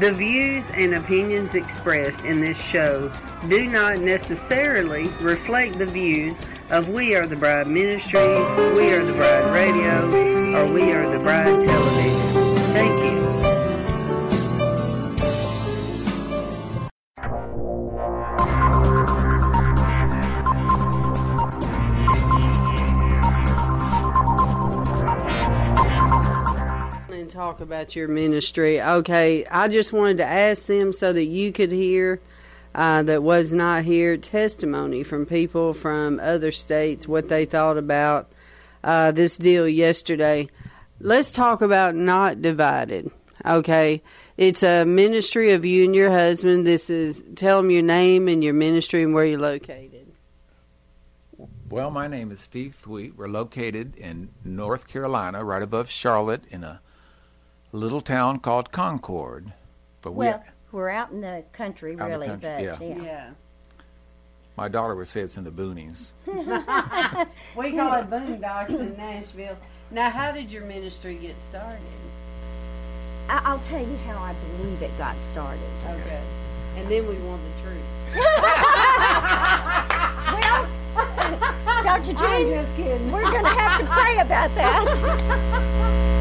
The views and opinions expressed in this show do not necessarily reflect the views of We Are the Bride Ministries, We Are the Bride Radio, or We Are the Bride Television. Talk about your ministry. Okay, I just wanted to ask them so that you could hear uh, that was not here testimony from people from other states what they thought about uh, this deal yesterday. Let's talk about not divided. Okay, it's a ministry of you and your husband. This is tell them your name and your ministry and where you're located. Well, my name is Steve Thweatt. We're located in North Carolina, right above Charlotte, in a little town called Concord. But we, Well, we're out in the country, Out in the really, country, but yeah. yeah. my daughter would say it's in the boonies. We call it boondocks in Nashville. Now, how did your ministry get started? I- I'll tell you how I believe it got started. Okay. And then we want the truth. Well, Dr. I'm Jane, just kidding. we're going to have to pray about that.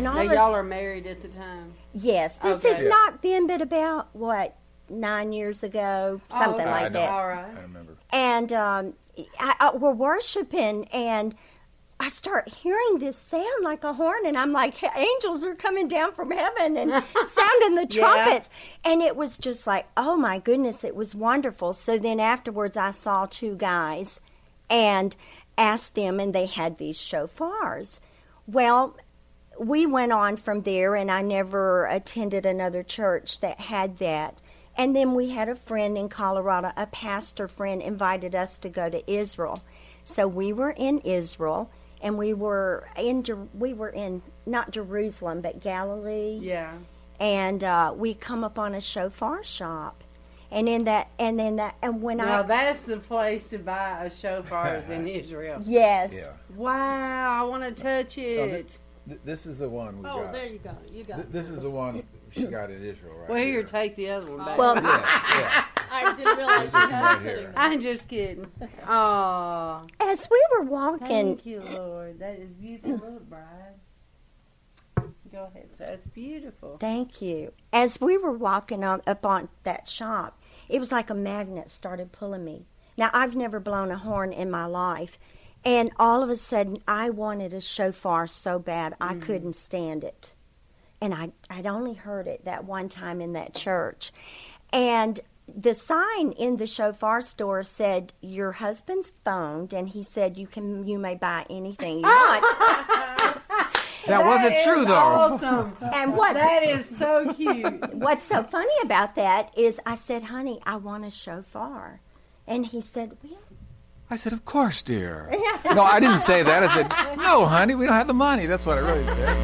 And all Now, of us, y'all are married at the time. yes, this Okay. has not been but about what nine years ago, something okay. Like know. that All right. I remember. and um, I, I, we're worshiping and I start hearing this sound like a horn, and I'm like, angels are coming down from heaven and sounding the Yeah. trumpets. And it was just like, oh my goodness, it was wonderful. So then afterwards, I saw two guys and asked them, and they had these shofars. Well, we went on from there, and I never attended another church that had that. And then we had a friend in Colorado, a pastor friend, invited us to go to Israel. So we were in Israel, and we were in we were in not Jerusalem but Galilee, Yeah. and uh, we come upon a shofar shop, and in that and then that and when Now I now that's the place to buy a shofars in Israel. yes Yeah. Wow, I want to touch Oh, it. Th- this is the one we Oh, got. there you go. You got Th- it. this is the one she got in Israel, right? Well, here, here. take the other one back. well Yeah, yeah. I didn't realize This you had right it sitting here. there. I'm just kidding. Oh, as we were walking thank you, Lord. That is beautiful, Look, bride. Go ahead. That's beautiful. Thank you. As we were walking on up on that shop, it was like a magnet started pulling me. Now I've never blown a horn in my life, and all of a sudden I wanted a shofar so bad I mm. couldn't stand it, and I I'd only heard it that one time in that church, and the sign in the shofar store said your husband's phoned and he said you can you may buy anything you want That wasn't is true, though. Awesome. and what that is so cute. what's so funny about that is I said, honey, I want a shofar. And he said, well, I said, Of course, dear. no, I didn't say that. I said, No, honey, we don't have the money. That's what I really said.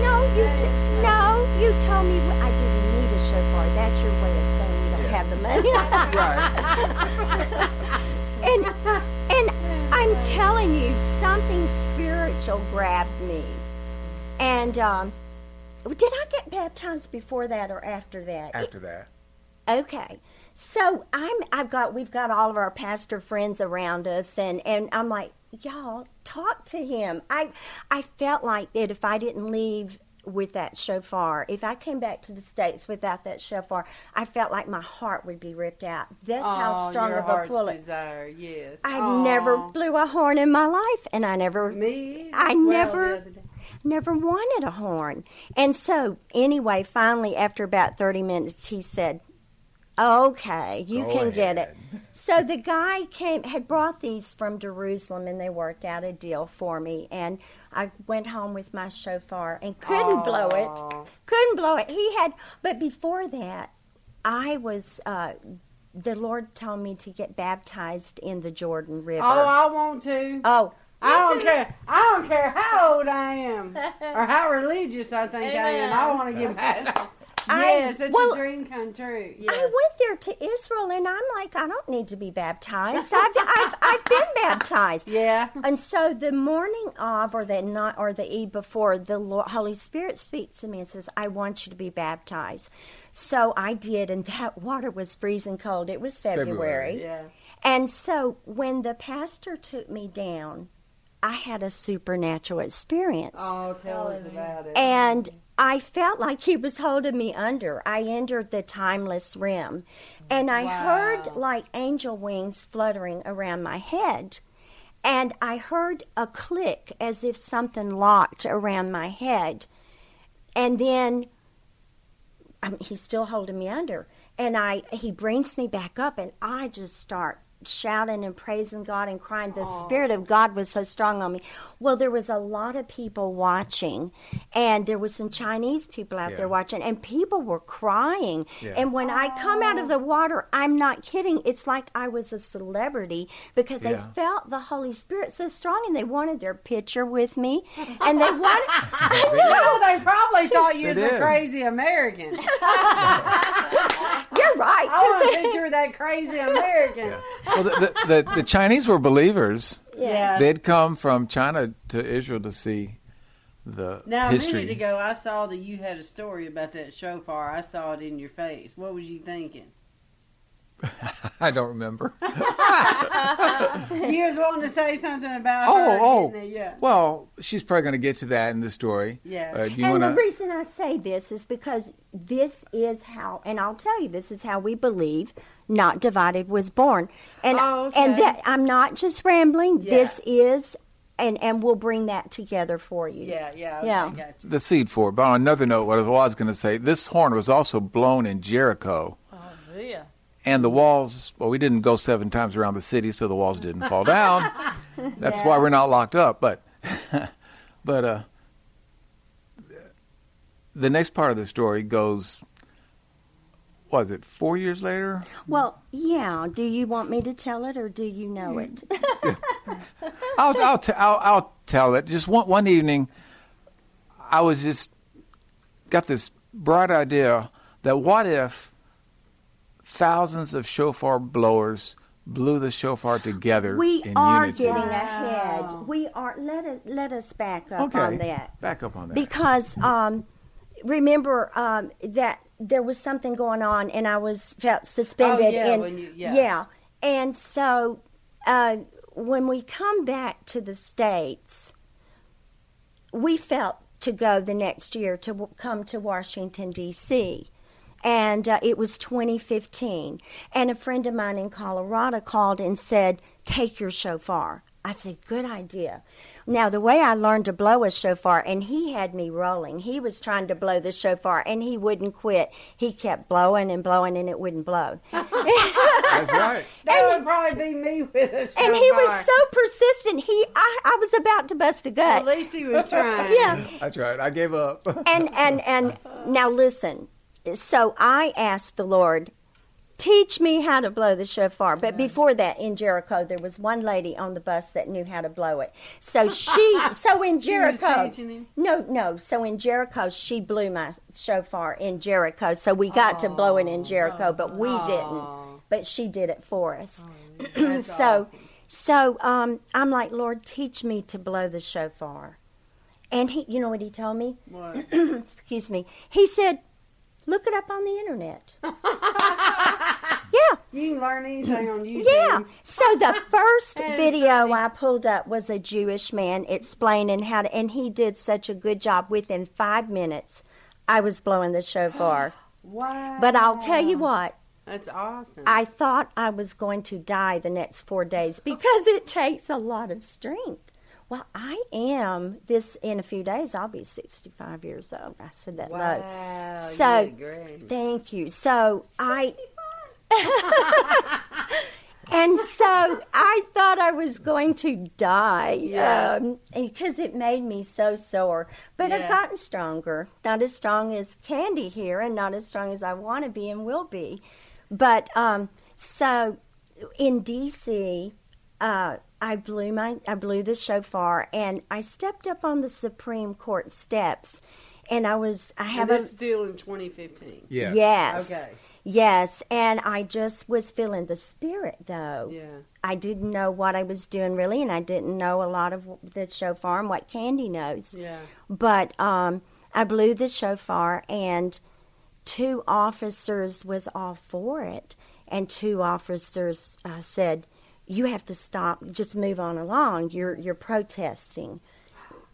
No, you t- no, you told me I didn't need a shofar. That's your way of saying you don't have the money. Right. and and I'm telling you, something spiritual grabbed me. And um, did I get baptized before that or after that? After that. Okay. So I'm I've got we've got all of our pastor friends around us and and I'm like, y'all talk to him. I I felt like that if I didn't leave with that shofar, if I came back to the states without that shofar, I felt like my heart would be ripped out. That's how Oh, strong your of a heart's bullet. desire, yes. I Aw. never blew a horn in my life and I never Me. I Well, never- never wanted a horn. And so, anyway, finally, after about 30 minutes, he said, Okay, you Go can get it. So the guy came, had brought these from Jerusalem, and they worked out a deal for me. And I went home with my shofar and couldn't blow it. Couldn't blow it. He had, but before that, I was, uh, the Lord told me to get baptized in the Jordan River. Oh, I want to. oh, I don't care. I don't care how old I am or how religious I think I am. I want to get baptized. I- Yes, it's well, a dream come true. Yes. I went there to Israel, and I'm like, I don't need to be baptized. I've, I've, I've been baptized. Yeah. And so the morning of, or the night, or the eve before, the Lord, Holy Spirit speaks to me and says, "I want you to be baptized." So I did, and that water was freezing cold. It was February, February. Yeah. and so when the pastor took me down, I had a supernatural experience. Oh, tell us about it. And I felt like he was holding me under. I entered the timeless rim. And I heard like angel wings fluttering around my head. And I heard a click as if something locked around my head. And then I mean, he's still holding me under. And I he brings me back up and I just start shouting and praising God and crying. The Spirit of God was so strong on me. Well, there was a lot of people watching, and there was some Chinese people out Yeah. there watching, and people were crying. Yeah. And when I come out of the water, I'm not kidding. It's like I was a celebrity because they felt the Holy Spirit so strong, and they wanted their picture with me, and they wanted. Oh, they probably thought you They was a crazy American. You're right. I want 'cause to picture that crazy American. Well, the, the, the, the Chinese were believers. Yeah. They'd come from China to Israel to see the Now, a minute ago, I saw that you had a story about that shofar. I saw it in your face. What was you thinking? I don't remember. You was wanting to say something about Oh, her. oh. yeah. Well, she's probably going to get to that in the story. Yeah. Uh, do you and want the reason I say this is because this is how, and I'll tell you, this is how we believe "Not Divided" was born, and Oh, okay. and that I'm not just rambling. Yeah. This is, and and we'll bring that together for you. Yeah, yeah. Yeah. Okay, got you. the seed for it. But on another note, what I was going to say, this horn was also blown in Jericho. Yeah. And the walls, well, we didn't go seven times around the city, so the walls didn't fall down. That's why we're not locked up. But, but uh, the next part of the story goes, was it four years later? Well, yeah. Do you want me to tell it, or do you know it? I'll, I'll, t- I'll, I'll tell it. Just one, one evening, I was just got this bright idea that what if thousands of shofar blowers blew the shofar together we in are unity? getting ahead. We are. Let us let us back up okay, on that. back up on that. because um, remember um, that there was something going on and I was felt suspended. Oh, yeah, and, when you- yeah. and so uh, when we come back to the states, we felt to go the next year to w- come to Washington D.C. And uh, it was 2015. And a friend of mine in Colorado called and said, Take your shofar. I said, Good idea. Now, the way I learned to blow a shofar, and he had me rolling. He was trying to blow the shofar, and he wouldn't quit. He kept blowing and blowing, and it wouldn't blow. That's right. That would probably be me with a shofar. and he was so persistent. He, I, I was about to bust a gut. At least he was trying. yeah, That's right. I gave up. and and and now listen. So I asked the Lord, teach me how to blow the shofar. But before that, in Jericho, there was one lady on the bus that knew how to blow it. So she, so in Jericho, no, no. So in Jericho, she blew my shofar in Jericho. So we got to blow it in Jericho, but we didn't. But she did it for us. That's so, awesome. so um, I'm like, Lord, teach me to blow the shofar. And he, you know what he told me? What? Excuse me. He said, look it up on the internet. yeah. You can learn anything on YouTube. Yeah. So the first video I pulled up was a Jewish man explaining how to, and he did such a good job. Within five minutes, I was blowing the shofar. Wow. But I'll tell you what, That's awesome. I thought I was going to die the next four days because it takes a lot of strength. Well, I am this in a few days. I'll be sixty-five years old. I said that low. So, you. Thank you. So I. and so I thought I was going to die Yeah. because it made me so sore. But I've gotten stronger. Not as strong as Candy here, and not as strong as I want to be and will be. But um, so in D.C., uh, I blew my I blew the shofar, and I stepped up on the Supreme Court steps, and I was I And have this a is still in 2015. Yeah. Yes. Okay. Yes, and I just was feeling the spirit though. Yeah. I didn't know what I was doing really, and I didn't know a lot of the shofar and what Candy knows. Yeah. But um, I blew the shofar, and two officers was all for it, and two officers uh, said, "You have to stop. Just move on along. You're you're protesting."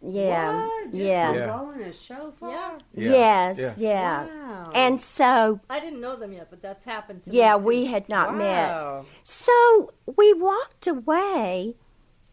Yeah. What? Just Yeah. for Yeah. blowing a shofar? Yeah. Yeah. Yes. Yeah. Yeah. Wow. And so I didn't know them yet, but that's happened to yeah, me. too. we had not met. So we walked away,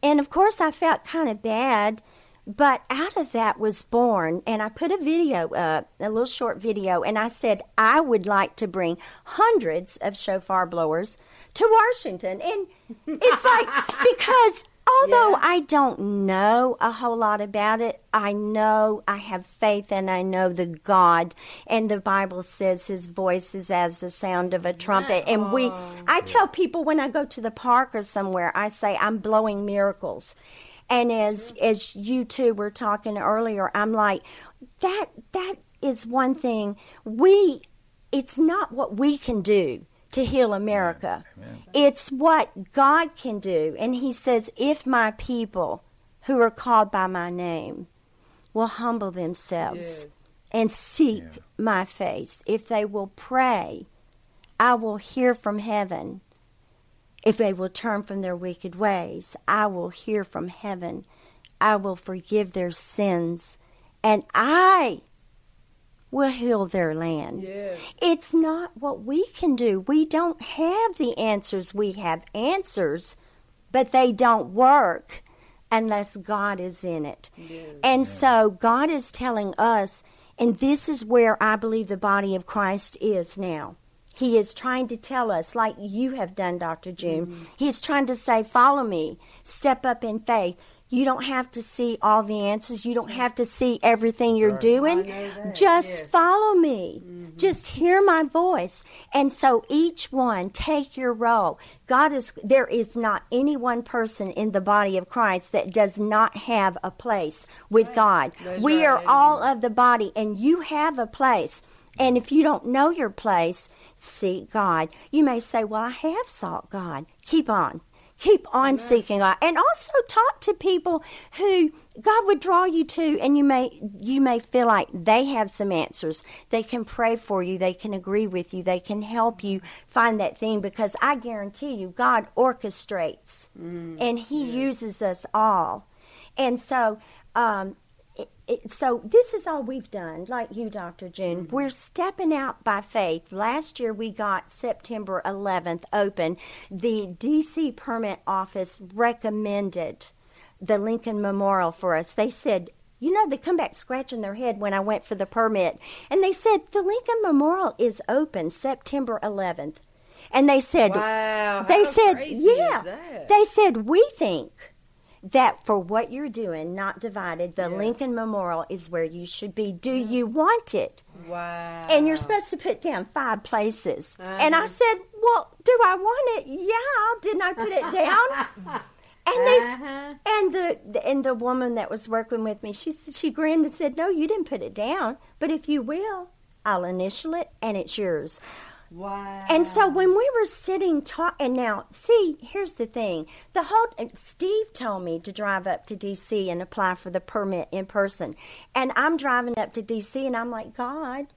and of course, I felt kind of bad. But out of that was born, and I put a video up, a little short video, and I said I would like to bring hundreds of shofar blowers to Washington. And it's like, because although Yeah. I don't know a whole lot about it, I know I have faith and I know the God. And the Bible says his voice is as the sound of a trumpet. And we, oh. I tell people when I go to the park or somewhere, I say, I'm blowing miracles. And as mm-hmm. as you two were talking earlier, I'm like, that that is one thing we. It's not what we can do to heal America. It's what God can do. And He says, if my people who are called by my name will humble themselves Yes. and seek Yeah. my face, if they will pray, I will hear from heaven. If they will turn from their wicked ways, I will hear from heaven. I will forgive their sins, and I will heal their land. Yes. It's not what we can do. We don't have the answers. We have answers, but they don't work unless God is in it. And so God is telling us, and this is where I believe the body of Christ is now. He is trying to tell us, like you have done, Dr. June, mm-hmm. He's trying to say, Follow me, step up in faith. You don't have to see all the answers. You don't mm. have to see everything you're doing. I know that, Just yes. follow me. Mm-hmm. Just hear my voice. And so each one take your role. God is there is not any one person in the body of Christ that does not have a place with God. That's we right. are all of the body and you have a place. And if you don't know your place, seek God. You may say, "Well, I have sought God." Keep on. Keep on seeking God, and also talk to people who God would draw you to, and you may you may feel like they have some answers. They can pray for you. They can agree with you. They can help you find that thing. Because I guarantee you, God orchestrates, and He uses us all. And so, um, it, so this is all we've done, like you, Dr. June. We're stepping out by faith. Last year we got September 11th open. The D.C. Permit Office recommended the Lincoln Memorial for us. They said, you know, they come back scratching their head when I went for the permit, and they said the Lincoln Memorial is open September 11th. And they said, Wow. they said, yeah. They said, we think that for what you're doing, not divided, the Lincoln Memorial is where you should be. Do you want it? wow. And you're supposed to put down five places. And I Uh-huh. said, well, do I want it? Yeah. Didn't I put it down? And they Uh-huh. and the and the woman that was working with me, she she grinned and said, "No, you didn't put it down, but if you will, I'll initial it and it's yours." Wow. And so when we were sitting talking, and now see, here's the thing: the whole Steve told me to drive up to D.C. and apply for the permit in person, and I'm driving up to D.C. and I'm like, God,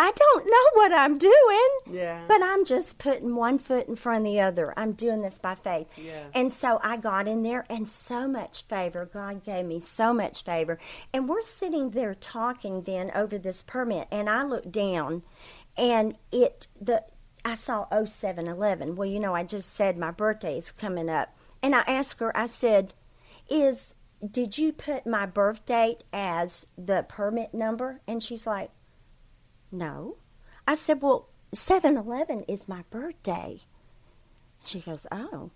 I don't know what I'm doing. Yeah. But I'm just putting one foot in front of the other. I'm doing this by faith. Yeah. And so I got in there, and so much favor. God gave me so much favor. And we're sitting there talking then over this permit, and I looked down, and it the I saw 0711. Well, you know, I just said my birthday is coming up, and I asked her. I said, "Is did you put my birth date as the permit number?" And she's like, "No." I said, "Well, 711 is my birthday." She goes, "Oh."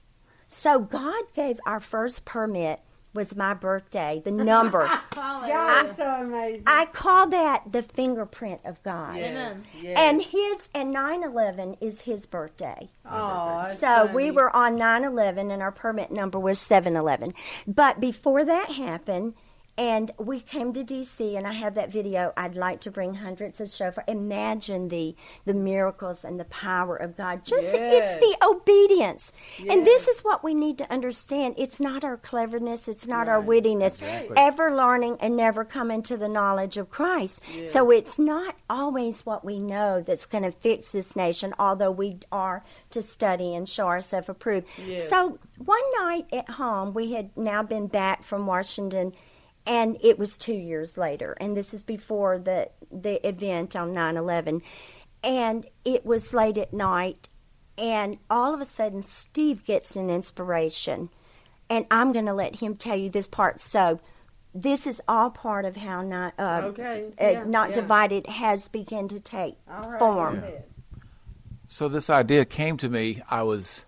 So God gave our first permit was my birthday, the number. Hallelujah. God is so amazing. I call that the fingerprint of God. yes. Amen. yes. And his and 9/11 is his birthday. oh, that's oh, So we were on 9/11 and our permit number was 711. But before that happened and we came to DC and I have that video. I'd like to bring hundreds of shofar. Imagine the the miracles and the power of God. Just Yes. it's the obedience. And this is what we need to understand. It's not our cleverness, it's not our wittiness. Exactly. Ever learning and never coming to the knowledge of Christ. So it's not always what we know that's going to fix this nation, although we are to study and show ourselves approved. Yes. So one night at home, we had now been back from Washington, and it was two years later, and this is before the the event on 9/11, and it was late at night, and all of a sudden Steve gets an inspiration, and I'm going to let him tell you this part. So. This is all part of how not uh, Okay, uh, yeah, not yeah. divided has begun to take All right, form. go. So this idea came to me. I was,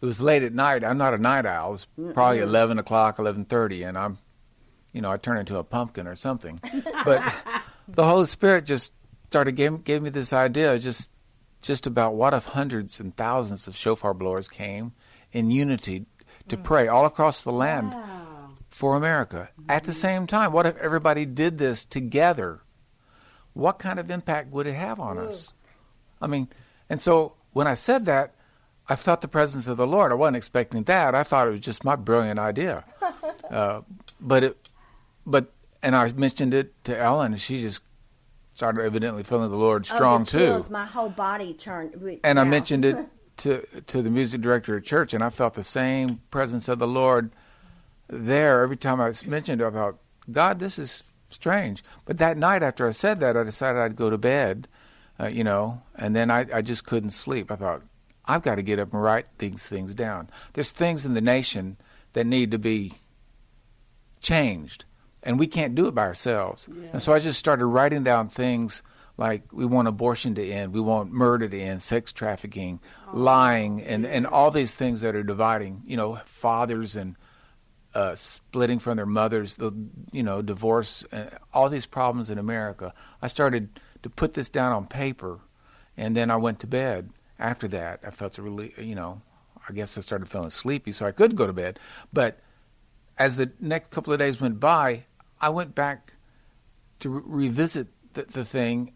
it was late at night. I'm not a night owl. It was probably eleven o'clock, eleven thirty, and I'm, you know, I turn into a pumpkin or something. But the Holy Spirit just started gave, gave me this idea, just, just about what if hundreds and thousands of shofar blowers came in unity to pray all across the land for America at the same time. What if everybody did this together? What kind of impact would it have on us? I mean, and so when I said that, I felt the presence of the Lord. I wasn't expecting that. I thought it was just my brilliant idea. Uh, but it, but and I mentioned it to Ellen, and she just started evidently feeling the Lord strong oh, the too. My whole body turned. And I mentioned it to to the music director at church, and I felt the same presence of the Lord there every time I mentioned it. I thought, God, this is strange. But that night after I said that, I decided I'd go to bed, uh, you know, and then I, I just couldn't sleep. I thought, I've got to get up and write these things down. There's things in the nation that need to be changed, and we can't do it by ourselves. And so I just started writing down things like we want abortion to end, we want murder to end, sex trafficking, lying, and, and all these things that are dividing, you know, fathers and uh, splitting from their mothers, the you know divorce, uh, all these problems in America. I started to put this down on paper, and then I went to bed. After that, I felt really, you know, I guess I started feeling sleepy, so I could go to bed. But as the next couple of days went by, I went back to re- revisit the, the thing,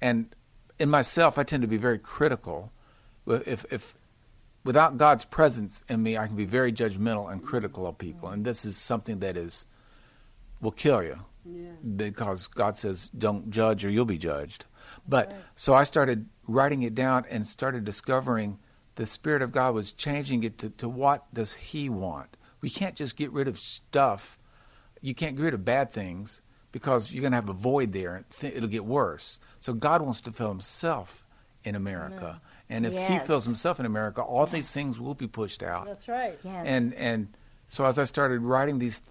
and in myself, I tend to be very critical. If if without God's presence in me, I can be very judgmental and critical of people, and this is something that is will kill you Yeah. because God says, "Don't judge, or you'll be judged." But so I started writing it down and started discovering the Spirit of God was changing it to, to what does He want. We can't just get rid of stuff. You can't get rid of bad things because you're going to have a void there, and it'll get worse. So God wants to fill Himself in America, and if He fills Himself in America, all these things will be pushed out. That's right. Yes. And and so as I started writing these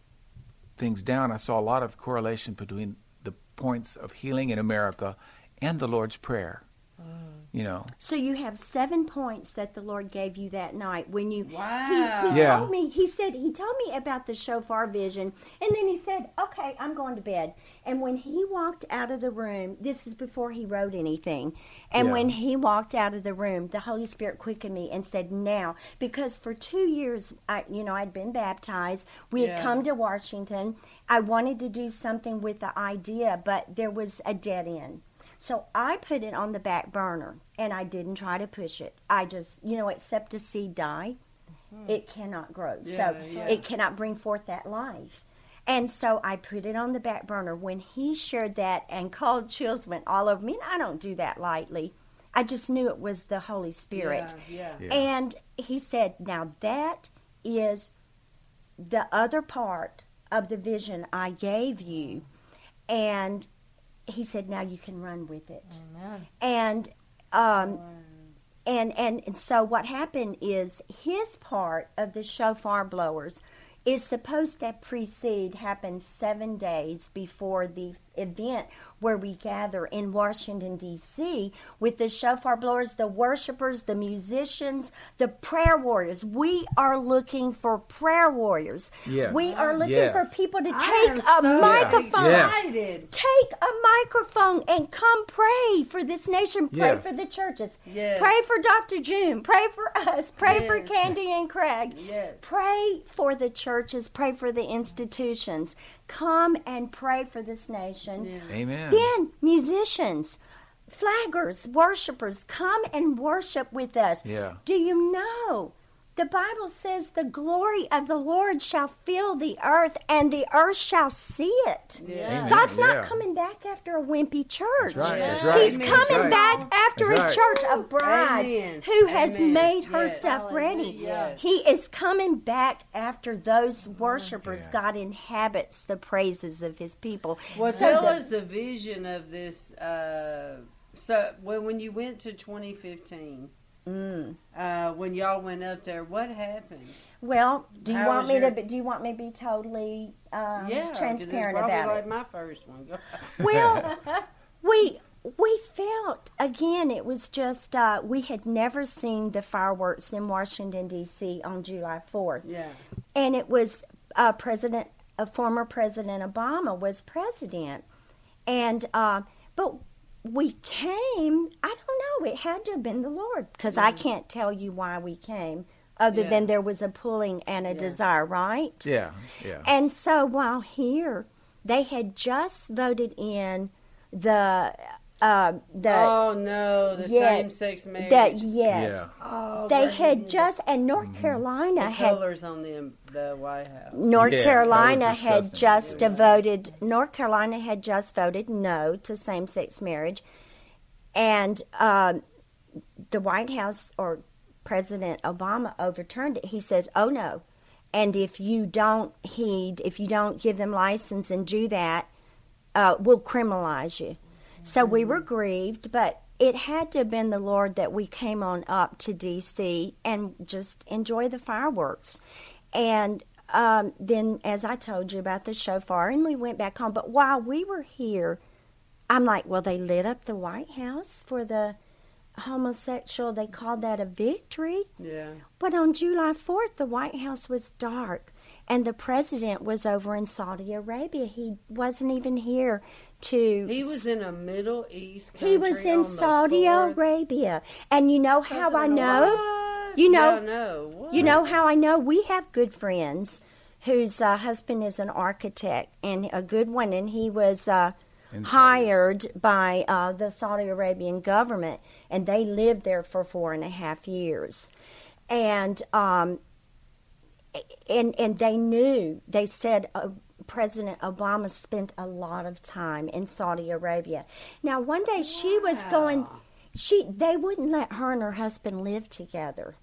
things down, I saw a lot of correlation between the points of healing in America and the Lord's prayer. You you know. So you have seven points that the Lord gave you that night when you. Wow. He, he Yeah. told me. He said he told me about the shofar vision, and then he said, "Okay, I'm going to bed." And when he walked out of the room, this is before he wrote anything. And Yeah. when he walked out of the room, the Holy Spirit quickened me and said, "Now," because for two years, I, you know, I'd been baptized. We had come to Washington. I wanted to do something with the idea, but there was a dead end. So I put it on the back burner and I didn't try to push it. I just, you know, except a seed die, it cannot grow. Mm-hmm. Yeah, so yeah. it cannot bring forth that life. And so I put it on the back burner. When he shared that and cold chills went all over me, and I don't do that lightly. I just knew it was the Holy Spirit. Yeah, yeah. Yeah. And he said, Now that is the other part of the vision I gave you. And he said, Now you can run with it. Amen. And um, and, and and so what happened is his part of the shofar blowers is supposed to precede happen seven days before the event where we gather in Washington D.C. with the shofar blowers, the worshipers, the musicians, the prayer warriors. We are looking for prayer warriors. Yes. We are looking Yes. for people to take a so microphone. Yes. Take a microphone and come pray for this nation. Pray Yes. for the churches. Yes. Pray for Dr. June. Pray for us. Pray for Candy and Craig. Yes. Pray for the churches. Pray for the institutions. Come and pray for this nation. Yeah. Amen. Then musicians, flaggers, worshipers, come and worship with us. Yeah. Do you know? The Bible says the glory of the Lord shall fill the earth and the earth shall see it. Yeah. God's not Yeah. coming back after a wimpy church. That's right. That's right. He's Amen. coming That's right. back after a right. church, a bride Amen. who has Amen. made Yes. herself ready. Hallelujah. He is coming back after those worshipers. Yeah. God inhabits the praises of his people. Well, So tell the- us the vision of this. Uh, so, when when you went to 2015, Mm. uh, when y'all went up there, what happened? Well, do you How want me your- to? be- Do you want me to be totally um, yeah, 'cause transparent it's about like it? my first one. Well, we we felt again it was just uh, we had never seen the fireworks in Washington D.C. on July Fourth, yeah, and it was uh, President, uh, former President Obama was president, and uh, but we came. I don't know. It had to have been the Lord because I can't tell you why we came, other Yeah. than there was a pulling and a Yeah. desire, right? Yeah. Yeah. And so while here, they had just voted in the uh, the oh no, the yeah, same sex marriage. that yes, Yeah. oh, they right. had just and North Mm-hmm. Carolina the had colors on the the White House. North Yeah, Carolina had disgusting. just voted. North Carolina had just voted no to same-sex marriage, and um, the White House or President Obama overturned it. He said, "Oh no." And if you don't heed, if you don't give them license and do that, uh, we'll criminalize you. So we were grieved, but it had to have been the Lord that we came on up to D.C. and just enjoy the fireworks. And um, then, as I told you about the shofar, and we went back home. But while we were here, I'm like, well, they lit up the White House for the homosexual. They called that a victory. Yeah, But on July 4th, the White House was dark, and the president was over in Saudi Arabia. He wasn't even here to. he was in a Middle East. Country He was in on Saudi fourth. Arabia, and you know how I know. What? You know- No, no. What? You know how I know? We have good friends whose uh, husband is an architect and a good one, and he was uh, hired by uh, the Saudi Arabian government, and they lived there for four and a half years, and um, and and they knew. They said. President Obama spent a lot of time in Saudi Arabia. Now, one day she was going. She they wouldn't let her and her husband live together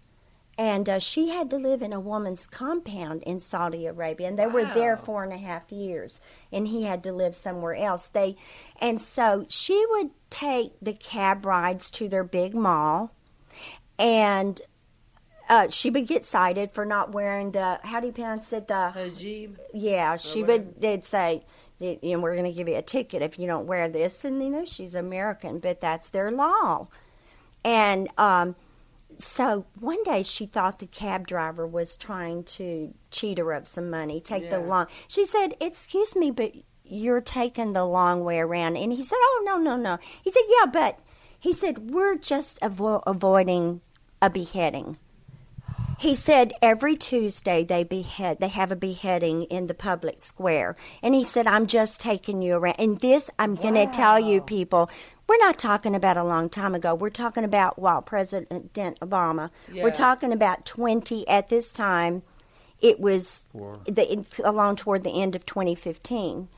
and uh, she had to live in a woman's compound in Saudi Arabia, and they were there four and a half years, and he had to live somewhere else. They, and so she would take the cab rides to their big mall, and uh, she would get cited for not wearing the how do you pronounce it the Hajib. yeah, she would. They'd say, you know, we're going to give you a ticket if you don't wear this, and you know, she's American, but that's their law. And um, so one day she thought the cab driver was trying to cheat her of some money, take the long. She said, "Excuse me, but you're taking the long way around." And he said, "Oh no, no, no." He said, "Yeah, but." He said, "We're just avo- avoiding a beheading." He said every Tuesday they behead they have a beheading in the public square. And he said, I'm just taking you around and this I'm gonna tell you people, we're not talking about a long time ago. We're talking about while President Obama. Yeah. We're talking about twenty at this time it was Four. the, along toward the end of 2015.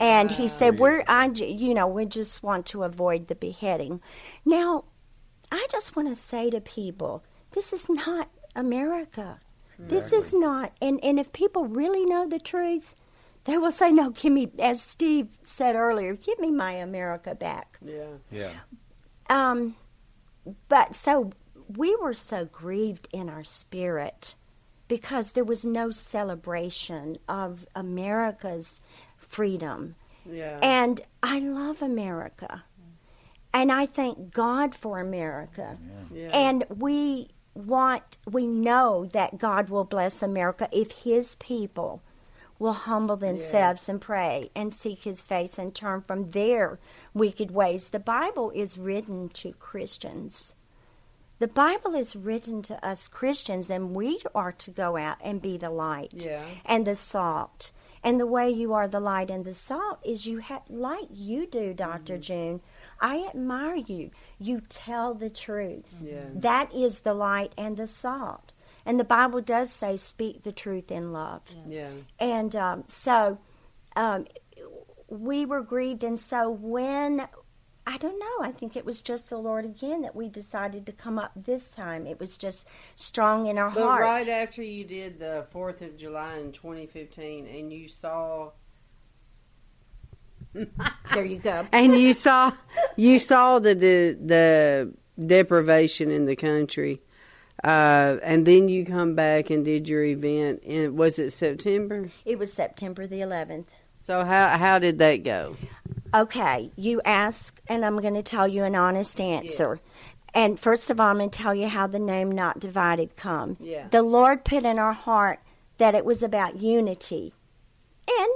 And he said, "We're, I, j- you know, we just want to avoid the beheading." Now, I just want to say to people, this is not America. This is not, and and if people really know the truth, they will say, "No, give me," as Steve said earlier, "Give me my America back." Yeah. Yeah. Um, but so we were so grieved in our spirit because there was no celebration of America's freedom. Yeah. And I love America. And I thank God for America. yeah. And we want, we know that God will bless America if His people will humble themselves and pray and seek His face and turn from their wicked ways. The Bible is written to Christians. The Bible is written to us Christians, and we are to go out and be the light Yeah. and the salt. And the way you are the light and the salt is you have, like you do, doctor Mm-hmm. June. I admire you. You tell the truth. Yeah. That is the light and the salt. And the Bible does say, speak the truth in love. Yeah. And um, so um, we were grieved. And so when, I don't know, I think it was just the Lord again that we decided to come up this time. It was just strong in our But heart. right after you did the Fourth of July in 2015, and you saw, there you go. and you saw, you saw the de- the deprivation in the country, uh, and then you come back and did your event. And was it September? It was September the 11th. So how how did that go? Okay, you ask, and I'm going to tell you an honest answer. And first of all, I'm going to tell you how the name Not Divided come. Yeah. The Lord put in our heart that it was about unity. And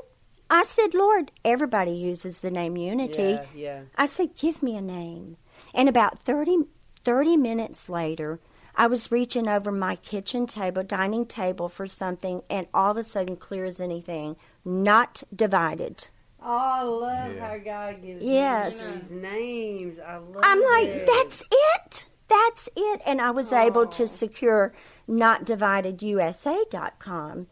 I said, Lord, everybody uses the name unity. Yeah, yeah. I said, give me a name. And about 30, 30 minutes later, I was reaching over my kitchen table, dining table for something, and all of a sudden, clear as anything, Not Divided. Oh, I love Yeah. how God gives Yes. these names. I love. I'm like, it. that's it. That's it. And I was able Oh. to secure notdividedusa.com.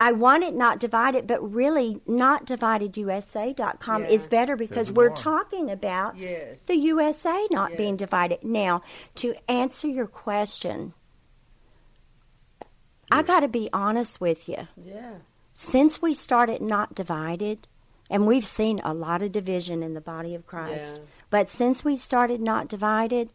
I want it not divided, but really notdividedusa.com Yeah. is better because we're more. talking about Yes. the USA not being divided. Now, to answer your question, I got to be honest with you. Yeah. Since we started not divided, and we've seen a lot of division in the body of Christ, Yeah. but since we started not divided,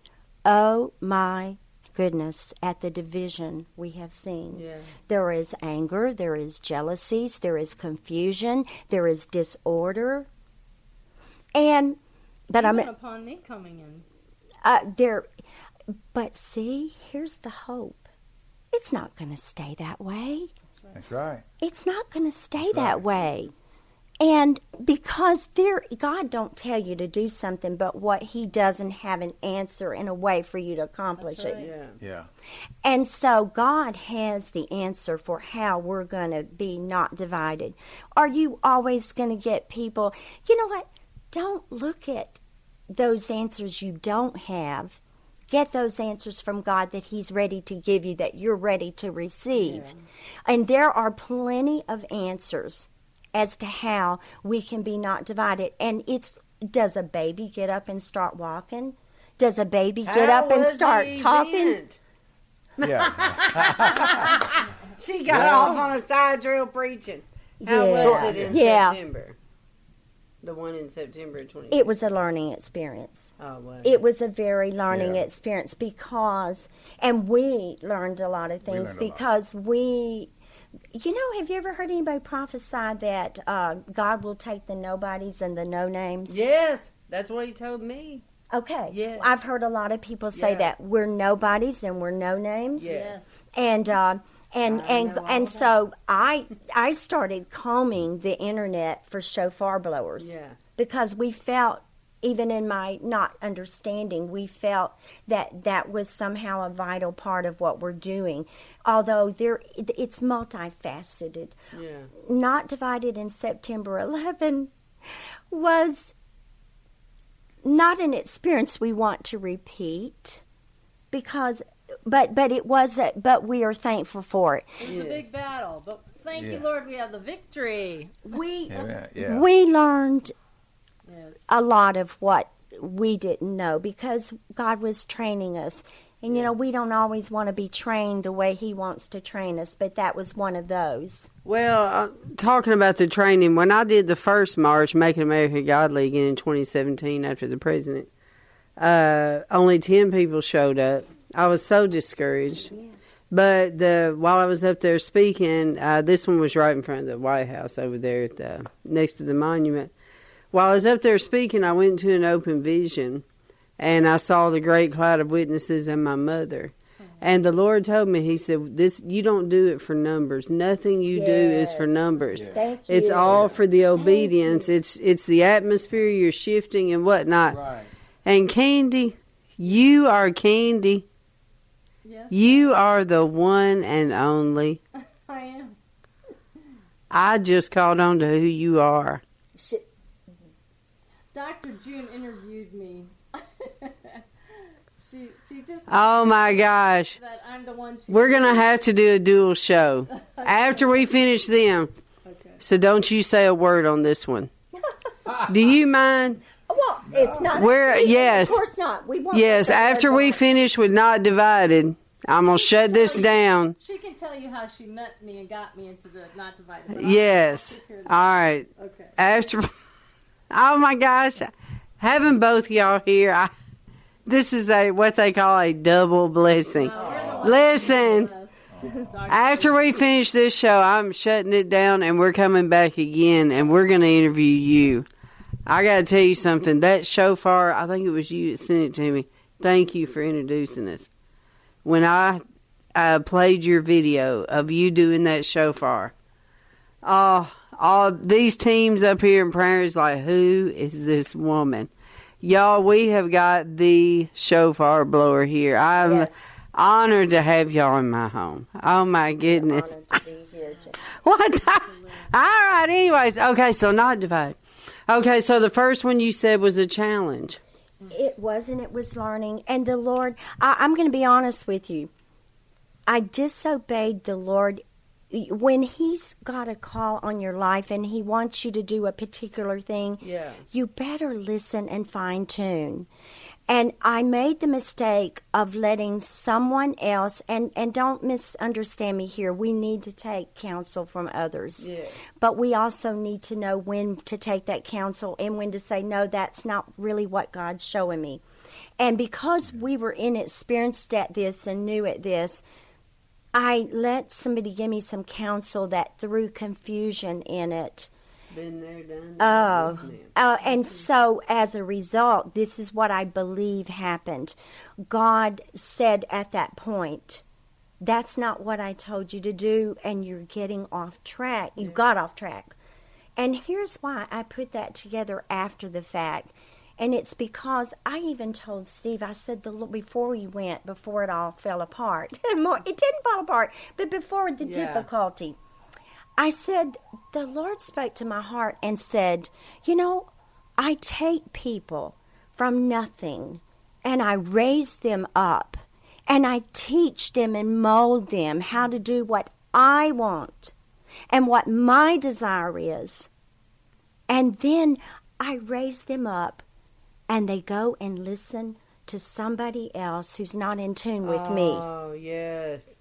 oh my goodness, at the division we have seen. Yeah. There is anger, there is jealousies, there is confusion, there is disorder. And but I'm upon me coming in. uh, there but see, here's the hope. It's not going to stay that way That's right. it's not going to stay That's that right. way and because there god don't tell you to do something but what he doesn't have an answer and a way for you to accomplish That's it. Yeah. Yeah. and so god has the answer for how we're going to be not divided are you always going to get people you know what don't look at those answers you don't have get those answers from God that He's ready to give you, that you're ready to receive. And there are plenty of answers as to how we can be not divided. And it's does a baby get up and start walking? Does a baby get How up and start talking? event? Yeah. She got Well- off on a side trail preaching. How was Yeah. it in Yeah. September? The one in September of 20. It was a learning experience. oh, wow. It was a very learning Yeah. experience because, and we learned a lot of things learned a lot. because we, you know, have you ever heard anybody prophesy that uh, God will take the nobodies and the no names? Yes, that's what he told me. Okay. Yes. I've heard a lot of people say Yeah. that we're nobodies and we're no names. Yes. And uh, and I and know all and that. so I I started combing the internet for shofar blowers Yeah. because we felt even in my not understanding we felt that that was somehow a vital part of what we're doing although there it's multifaceted Yeah. not divided in September 11 was not an experience we want to repeat because but but it was a, but we are thankful for it It was a big battle, but thank you, Lord, we have the victory. we Yeah, yeah. we learned Yes. a lot of what we didn't know because God was training us and you know we don't always want to be trained the way he wants to train us but that was one of those Well, uh, talking about the training, when I did the first march, Making America Godly again in 2017 after the president, uh, only 10 people showed up. I was so discouraged. But the while I was up there speaking, uh, this one was right in front of the White House over there at the, next to the monument. While I was up there speaking, I went to an open vision and I saw the great cloud of witnesses and my mother. And the Lord told me, He said, "This you don't do it for numbers. Nothing you do is for numbers. thank It's all for the obedience. It's it's the atmosphere you're shifting and whatnot. Right. And Candy, you are Candy. Yes, You are the one and only. I am. I just called on to who you are. Dr. June interviewed me. she she just Oh my gosh. that I'm the one. She We're gonna have to do a dual show after we finish them. Okay. So don't you say a word on this one. Do you mind? well it's not We're- we- yes. of course not we won't Yes, after we go. finish with not divided, I'm gonna shut this down. She can tell you how she met me and got me into the not divided. Yes. I'll take care of All right. Okay. After Oh my gosh. Having both y'all here, I, this is a what they call a double blessing. Ones Listen. After we finish this show, I'm shutting it down and we're coming back again and we're going to interview you. I got to tell you something. That shofar, I think it was you that sent it to me. Thank you for introducing us. When I uh, played your video of you doing that shofar, oh, all these teams up here in prayer is like, who is this woman? Y'all, we have got the shofar blower here. I'm Yes. honored to have y'all in my home. Oh my goodness. Honored to be here, What? All right. Anyways, okay. So not divide. Okay. So the first one you said was a challenge. It was, and it was learning. And the Lord, I, I'm going to be honest with you. I disobeyed the Lord when He's got a call on your life and He wants you to do a particular thing. Yeah. You better listen and fine tune. And I made the mistake of letting someone else, and, and don't misunderstand me here, we need to take counsel from others. Yes. But we also need to know when to take that counsel and when to say, no, that's not really what God's showing me. And because we were inexperienced at this and new at this, I let somebody give me some counsel that threw confusion in it. Been there, done. Oh, uh, and so as a result, this is what I believe happened. God said at that point, That's not what I told you to do, and you're getting off track. You got off track. And here's why I put that together after the fact. And it's because I even told Steve, I said, the, before we went, before it all fell apart, it didn't fall apart, but before the Yeah. difficulty, I said, the Lord spoke to my heart and said, You know, I take people from nothing and I raise them up and I teach them and mold them how to do what I want and what my desire is. And then I raise them up and they go and listen to somebody else who's not in tune with me. Oh yes.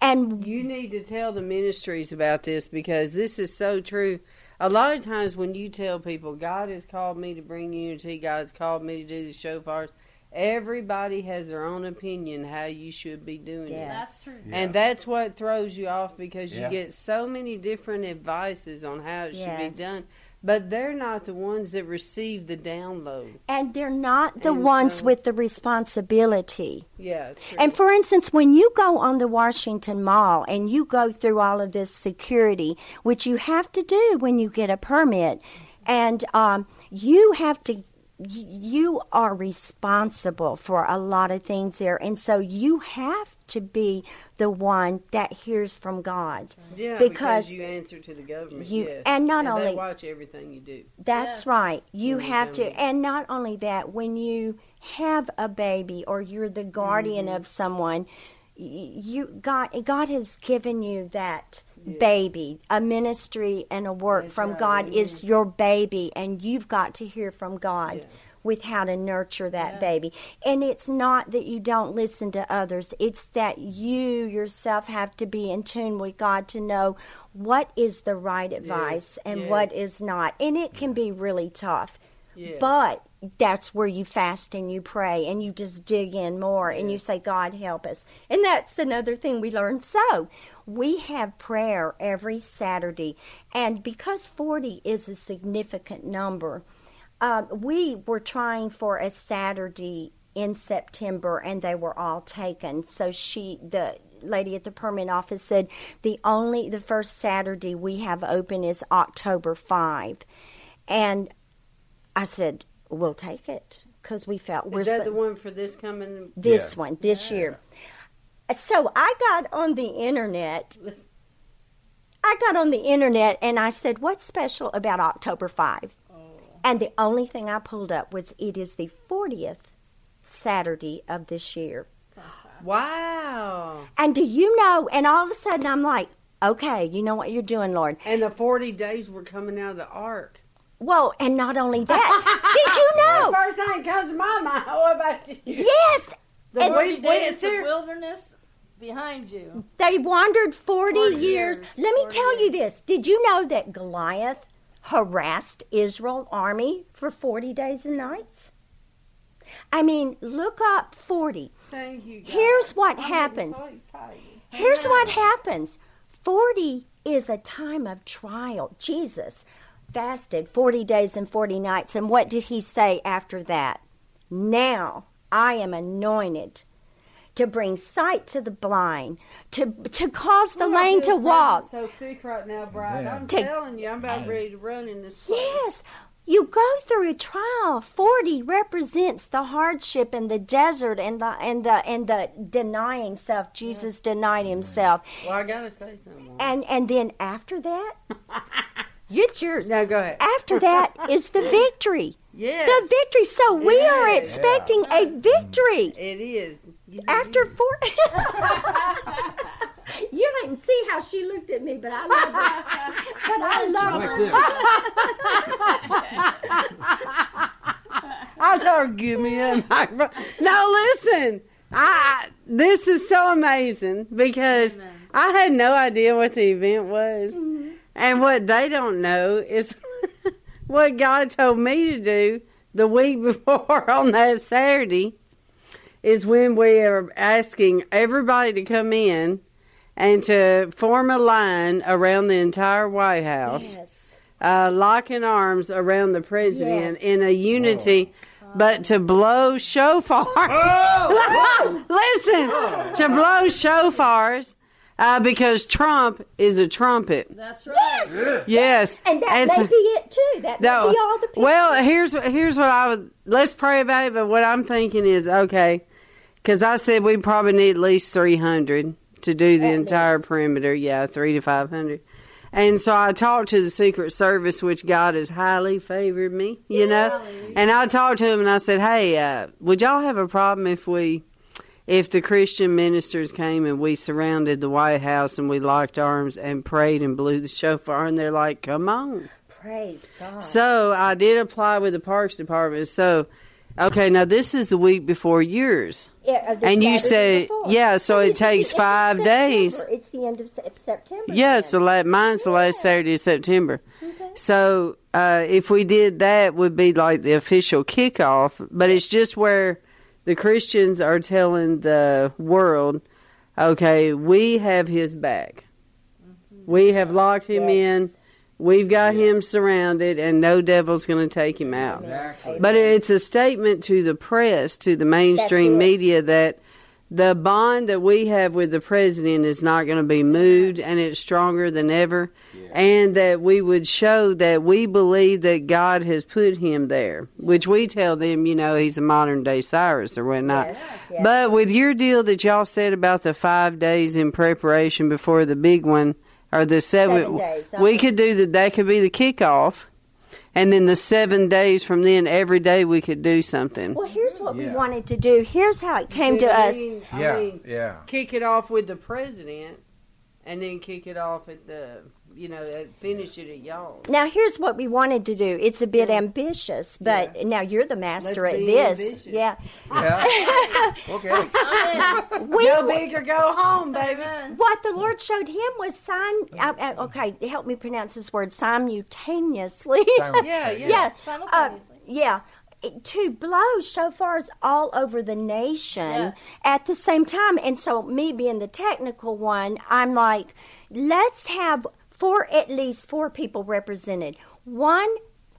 And You need to tell the ministries about this because this is so true. A lot of times when you tell people God has called me to bring unity, God's called me to do the shofars, everybody has their own opinion how you should be doing it. That's true. Yeah. And that's what throws you off because you Yeah. get so many different advices on how it should Yes. be done. But they're not the ones that receive the download. And they're not the And ones so- with the responsibility. Yeah. true. And for instance, when you go on the Washington Mall and you go through all of this security, which you have to do when you get a permit, and um, you have to, you are responsible for a lot of things there, and so you have to be the one that hears from God. yeah, because because, you answer to the government. you- yes. and not only they only- watch everything you do. That's Yes. right. You When have to, and not only that, when you have a baby or you're the guardian Mm-hmm. of someone, you God God has given you that baby. A ministry and a work That's from right. God is your baby, and you've got to hear from God. Yeah. With how to nurture that baby. And it's not that you don't listen to others, it's that you yourself have to be in tune with God to know what is the right advice and what yes. is not. And it can be really tough. Yes. But that's where you fast and you pray and you just dig in more and you say, God, help us. And that's another thing we learned. So we have prayer every Saturday. And because 40 is a significant number, um, we were trying for a Saturday in September and they were all taken. So she, the lady at the permit office said the only, the first Saturday we have open is October 5. And I said, we'll take it because we felt we're Is that sp- the one for this coming? this Yeah. one this year. So I got on the internet. I got on the internet and I said, "What's special about October 5?" And the only thing I pulled up was it is the 40th Saturday of this year. Wow. And do you know? And all of a sudden, I'm like, "Okay, you know what you're doing, Lord." And the 40 days were coming out of the ark. Well, and not only that, did you know? First thing comes to my mind. What about you? Yes, The And- Forty wait, days wait, of wilderness behind you. They wandered 40, 40 years. years, Let me 40 tell you this. Did you know that Goliath harassed Israel army for 40 days and nights? I mean, look up 40. Thank you. Here's what I'm happens. so. Here's what happens 40 is a time of trial. Jesus fasted 40 days and 40 nights. And what did he say after that? Now I am anointed to bring sight to the blind, to, to cause the lame to walk. So thick right now, Brian. Yeah. I'm Take- telling you, I'm about ready to run in this. place. Yes. You go through a trial. Forty represents the hardship and the desert and the and the and the denying self. Jesus denied himself, Well, I gotta say something. and and then after that, it's yours. Now go ahead. After that is the victory. Yes, The victory. So we are Yes. expecting a mm. victory it is. After four. you didn't see how she looked at me, but I love her. But I love Like her. I told her, give me a microphone. No, listen. I this is so amazing because I had no idea what the event was, mm-hmm. and what they don't know is what God told me to do the week before on that Saturday. Is when we are asking everybody to come in and to form a line around the entire White House Yes. uh, locking arms around the president Yes. in a unity, but to blow shofars. Listen, to blow shofars uh, because Trump is a trumpet. That's right. Yes, yes. And that may so- be it too. That may that- be all the people. well, here's here's what I would. Let's pray about it. But what I'm thinking is okay, because I said we probably need at least 300 to do the At entire least. perimeter. Yeah, three to 500. And so I talked to the Secret Service, which God has highly favored me, you know. And I talked to him and I said, "Hey, uh, would y'all have a problem if we, if the Christian ministers came and we surrounded the White House and we locked arms and prayed and blew the shofar?" And they're like, "Come on." Praise God. So I did apply with the Parks Department. So, okay, now this is the week before yours. Yeah, uh, and you say- before. yeah, so it takes five days. It's the end of September. Yeah, it's the then. la- mine's the last Saturday of September. Okay. So uh, if we did that, would be like the official kickoff. But it's just where the Christians are telling the world, okay, we have his back. We have locked him Yes. in. We've got him surrounded, and no devil's going to take him out. But it's a statement to the press, to the mainstream media, that the bond that we have with the president is not going to be moved, and it's stronger than ever. And that we would show that we believe that God has put him there, which we tell them, you know, he's a modern day Cyrus or whatnot. yes. But with your deal that y'all said about the five days in preparation before the big one, or the seven, Seven days, we could do that. That could be the kickoff, and then the seven days from then, every day we could do something. Well, here's what we wanted to do. Here's how it came to us. Yeah, yeah. Kick it off with the president, and then kick it off at the, you know, at- finish it at y'all. Now, here's what we wanted to do. It's a bit ambitious, but now you're the master Let's at be this. ambitious. Yeah. Yeah. okay. We, Go big or go home, baby. what the Lord showed him was sim. Uh, uh, okay, help me pronounce this word simultaneously. Simultaneously. Yeah, yeah. yeah, uh, Simultaneously. yeah. To blow shofars all over the nation Yes. at the same time. And so, me being the technical one, I'm like, let's have four, at least four people represented. One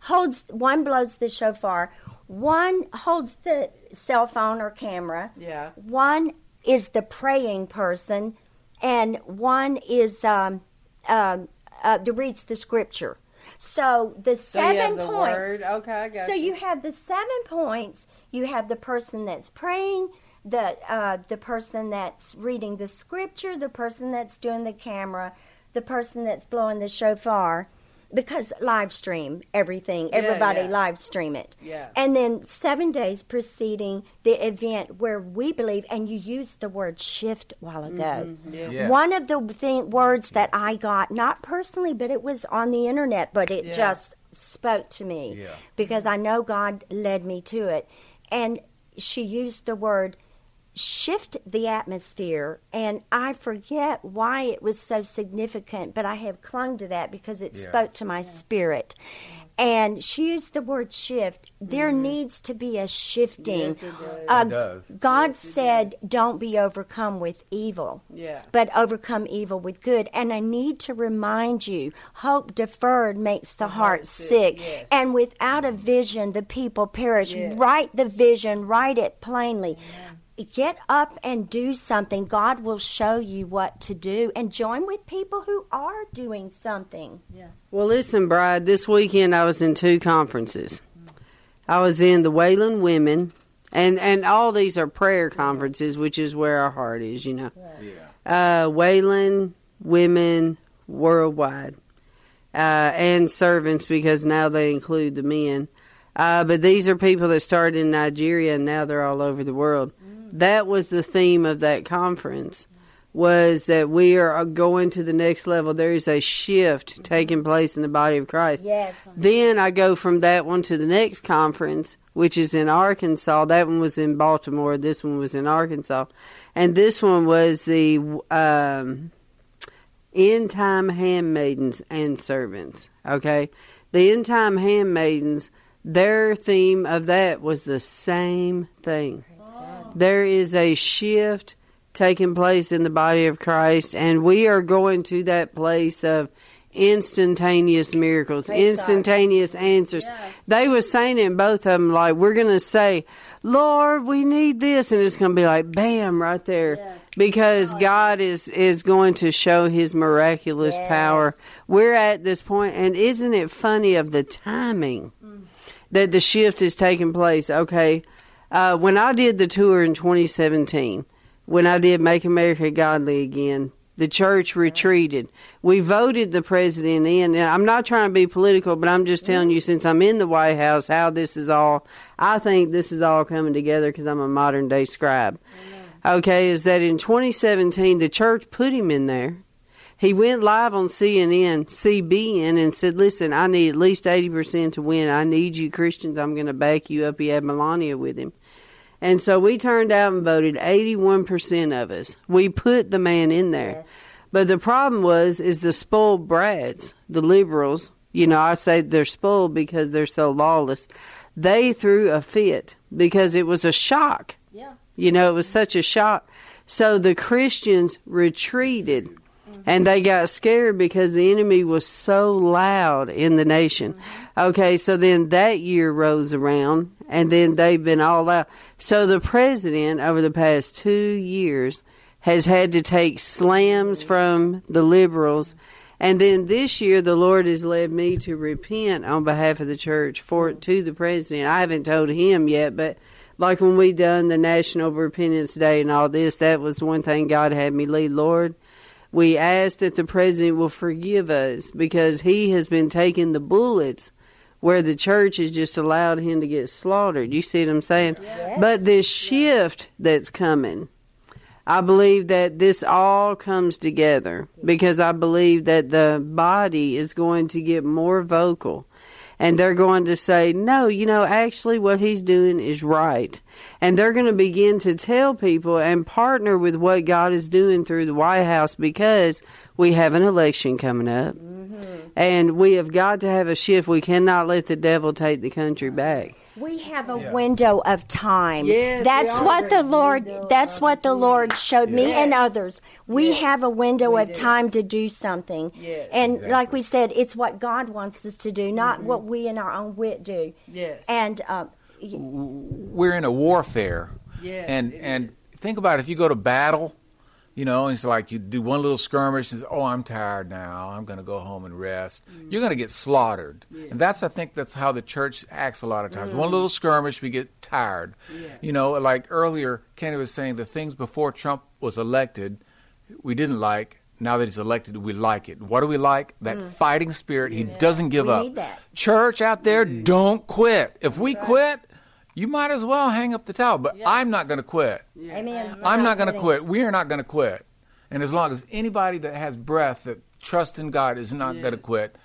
holds, one blows the shofar, one holds the cell phone or camera, Yeah. one is the praying person, and one is um, um, uh, that reads the scripture. So the So seven the points. word. Okay, I got So you. you have the seven points. You have the person that's praying, the uh, the person that's reading the scripture, the person that's doing the camera, the person that's blowing the shofar, because live stream everything. Everybody yeah. live stream it. Yeah. And then seven days preceding the event where we believe, and you used the word shift while ago. Mm-hmm, mm-hmm. Yeah. Yeah. One of the thing, words that I got, not personally, but it was on the internet, but it Yeah. just spoke to me Yeah. because I know God led me to it. And she used the word shift the atmosphere. And I forget why it was so significant, but I have clung to that because it Yeah. spoke to my spirit. And she used the word shift. There needs to be a shifting. Mm-hmm. Yes, it does. Uh, It does. God said, "Don't be overcome with evil." Yeah. but overcome evil with good. And I need to remind you hope deferred makes the, heart sick. yes. And without a vision, the people perish. Yes. Write the vision, write it plainly. Get up and do something. God will show you what to do and join with people who are doing something. Yes. Well, listen, Bride, this weekend I was in two conferences. I was in the Wailing Women, and, and all these are prayer conferences, which is where our heart is, you know. Uh, Wailing Women Worldwide, uh, and servants, because now they include the men. Uh, but these are people that started in Nigeria and now they're all over the world. That was the theme of that conference was that we are going to the next level. There is a shift taking place in the body of Christ. Yes. Then I go from that one to the next conference, which is in Arkansas. That one was in Baltimore. This one was in Arkansas. And this one was the um, end time handmaidens and servants. Okay? The end time handmaidens, their theme of that was the same thing. There is a shift taking place in the body of Christ, and we are going to that place of instantaneous miracles, Praise God. instantaneous answers. Yes. They were saying it in both of them, like, we're going to say, Lord, we need this, and it's going to be like, bam, right there. Yes. Because God is, is going to show his miraculous power. We're at this point, and isn't it funny of the timing mm. that the shift is taking place? Okay, uh, when I did the tour in 2017, when I did Make America Godly Again, the church retreated. We voted the president in, and I'm not trying to be political, but I'm just telling you, since I'm in the White House, how this is all. I think this is all coming together because I'm a modern day scribe. Okay, is that in 2017 the church put him in there. He went live on CNN, CBN, and said, "Listen, I need at least 80 percent to win. I need you Christians. I'm going to back you up." He had Melania with him. And so we turned out and voted 81% of us. We put the man in there. But the problem was is the spoiled brats, the liberals, you know, I say they're spoiled because they're so lawless. They threw a fit because it was a shock. Yeah. You know, it was such a shock. So the Christians retreated mm-hmm. And they got scared because the enemy was so loud in the nation. Mm-hmm. Okay, so then that year rolls around, and then they've been all out. So the president, over the past two years, has had to take slams from the liberals. And then this year, the Lord has led me to repent on behalf of the church for to the president. I haven't told him yet, but like when we done the National Repentance Day and all this, that was one thing God had me lead. Lord, we ask that the president will forgive us because he has been taking the bullets where the church has just allowed him to get slaughtered. You see what I'm saying? But this shift that's coming, I believe that this all comes together because I believe that the body is going to get more vocal and they're going to say, no, you know, actually what he's doing is right. And they're going to begin to tell people and partner with what God is doing through the White House because we have an election coming up. Mm-hmm. And we have got to have a shift. We cannot let the devil take the country back. We have a window of time. Yes, that's what the Lord that's what the Lord showed me and others. We Yes, have a window we of do. time to do something. Yes. and like we said, it's what God wants us to do, not what we in our own wit do. Yes. And uh, we're in a warfare. Yes, and it and think about if you go to battle, you know, and it's like you do one little skirmish and say, "Oh, I'm tired now. I'm going to go home and rest." Mm. You're going to get slaughtered. And that's I think that's how the church acts a lot of times. Mm. One little skirmish, we get tired. You know, like earlier Kenny was saying the things before Trump was elected, we didn't like. Now that he's elected, we like it. What do we like? That fighting spirit. He doesn't give Mm. We up. Church out there, don't quit. If we quit, you might as well hang up the towel. But I'm not going to quit. Amen. I'm not going to quit. We are not going to quit. And as long as anybody that has breath that trusts in God is not going to quit,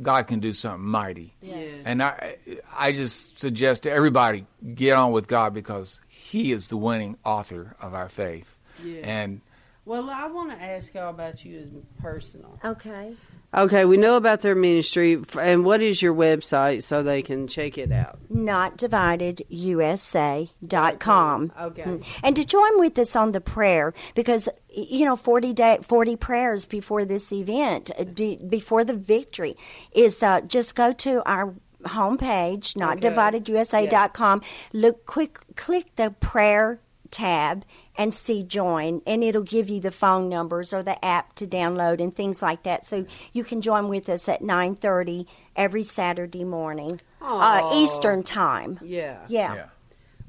God can do something mighty. Yes. And I, I just suggest to everybody get on with God because He is the winning author of our faith. Yeah. And Well, I want to ask y'all about you as personal. Okay. Okay, we know about their ministry, and what is your website so they can check it out? notdividedusa.com. Okay. Mm. And to join with us on the prayer, because you know, forty day, forty prayers before this event, uh, be, before the victory, is uh, just go to our homepage, notdividedusa.com. Look, quick, click the prayer tab and see join and it'll give you the phone numbers or the app to download and things like that so you can join with us at 9.30 every saturday morning uh, eastern time Yeah. yeah. yeah.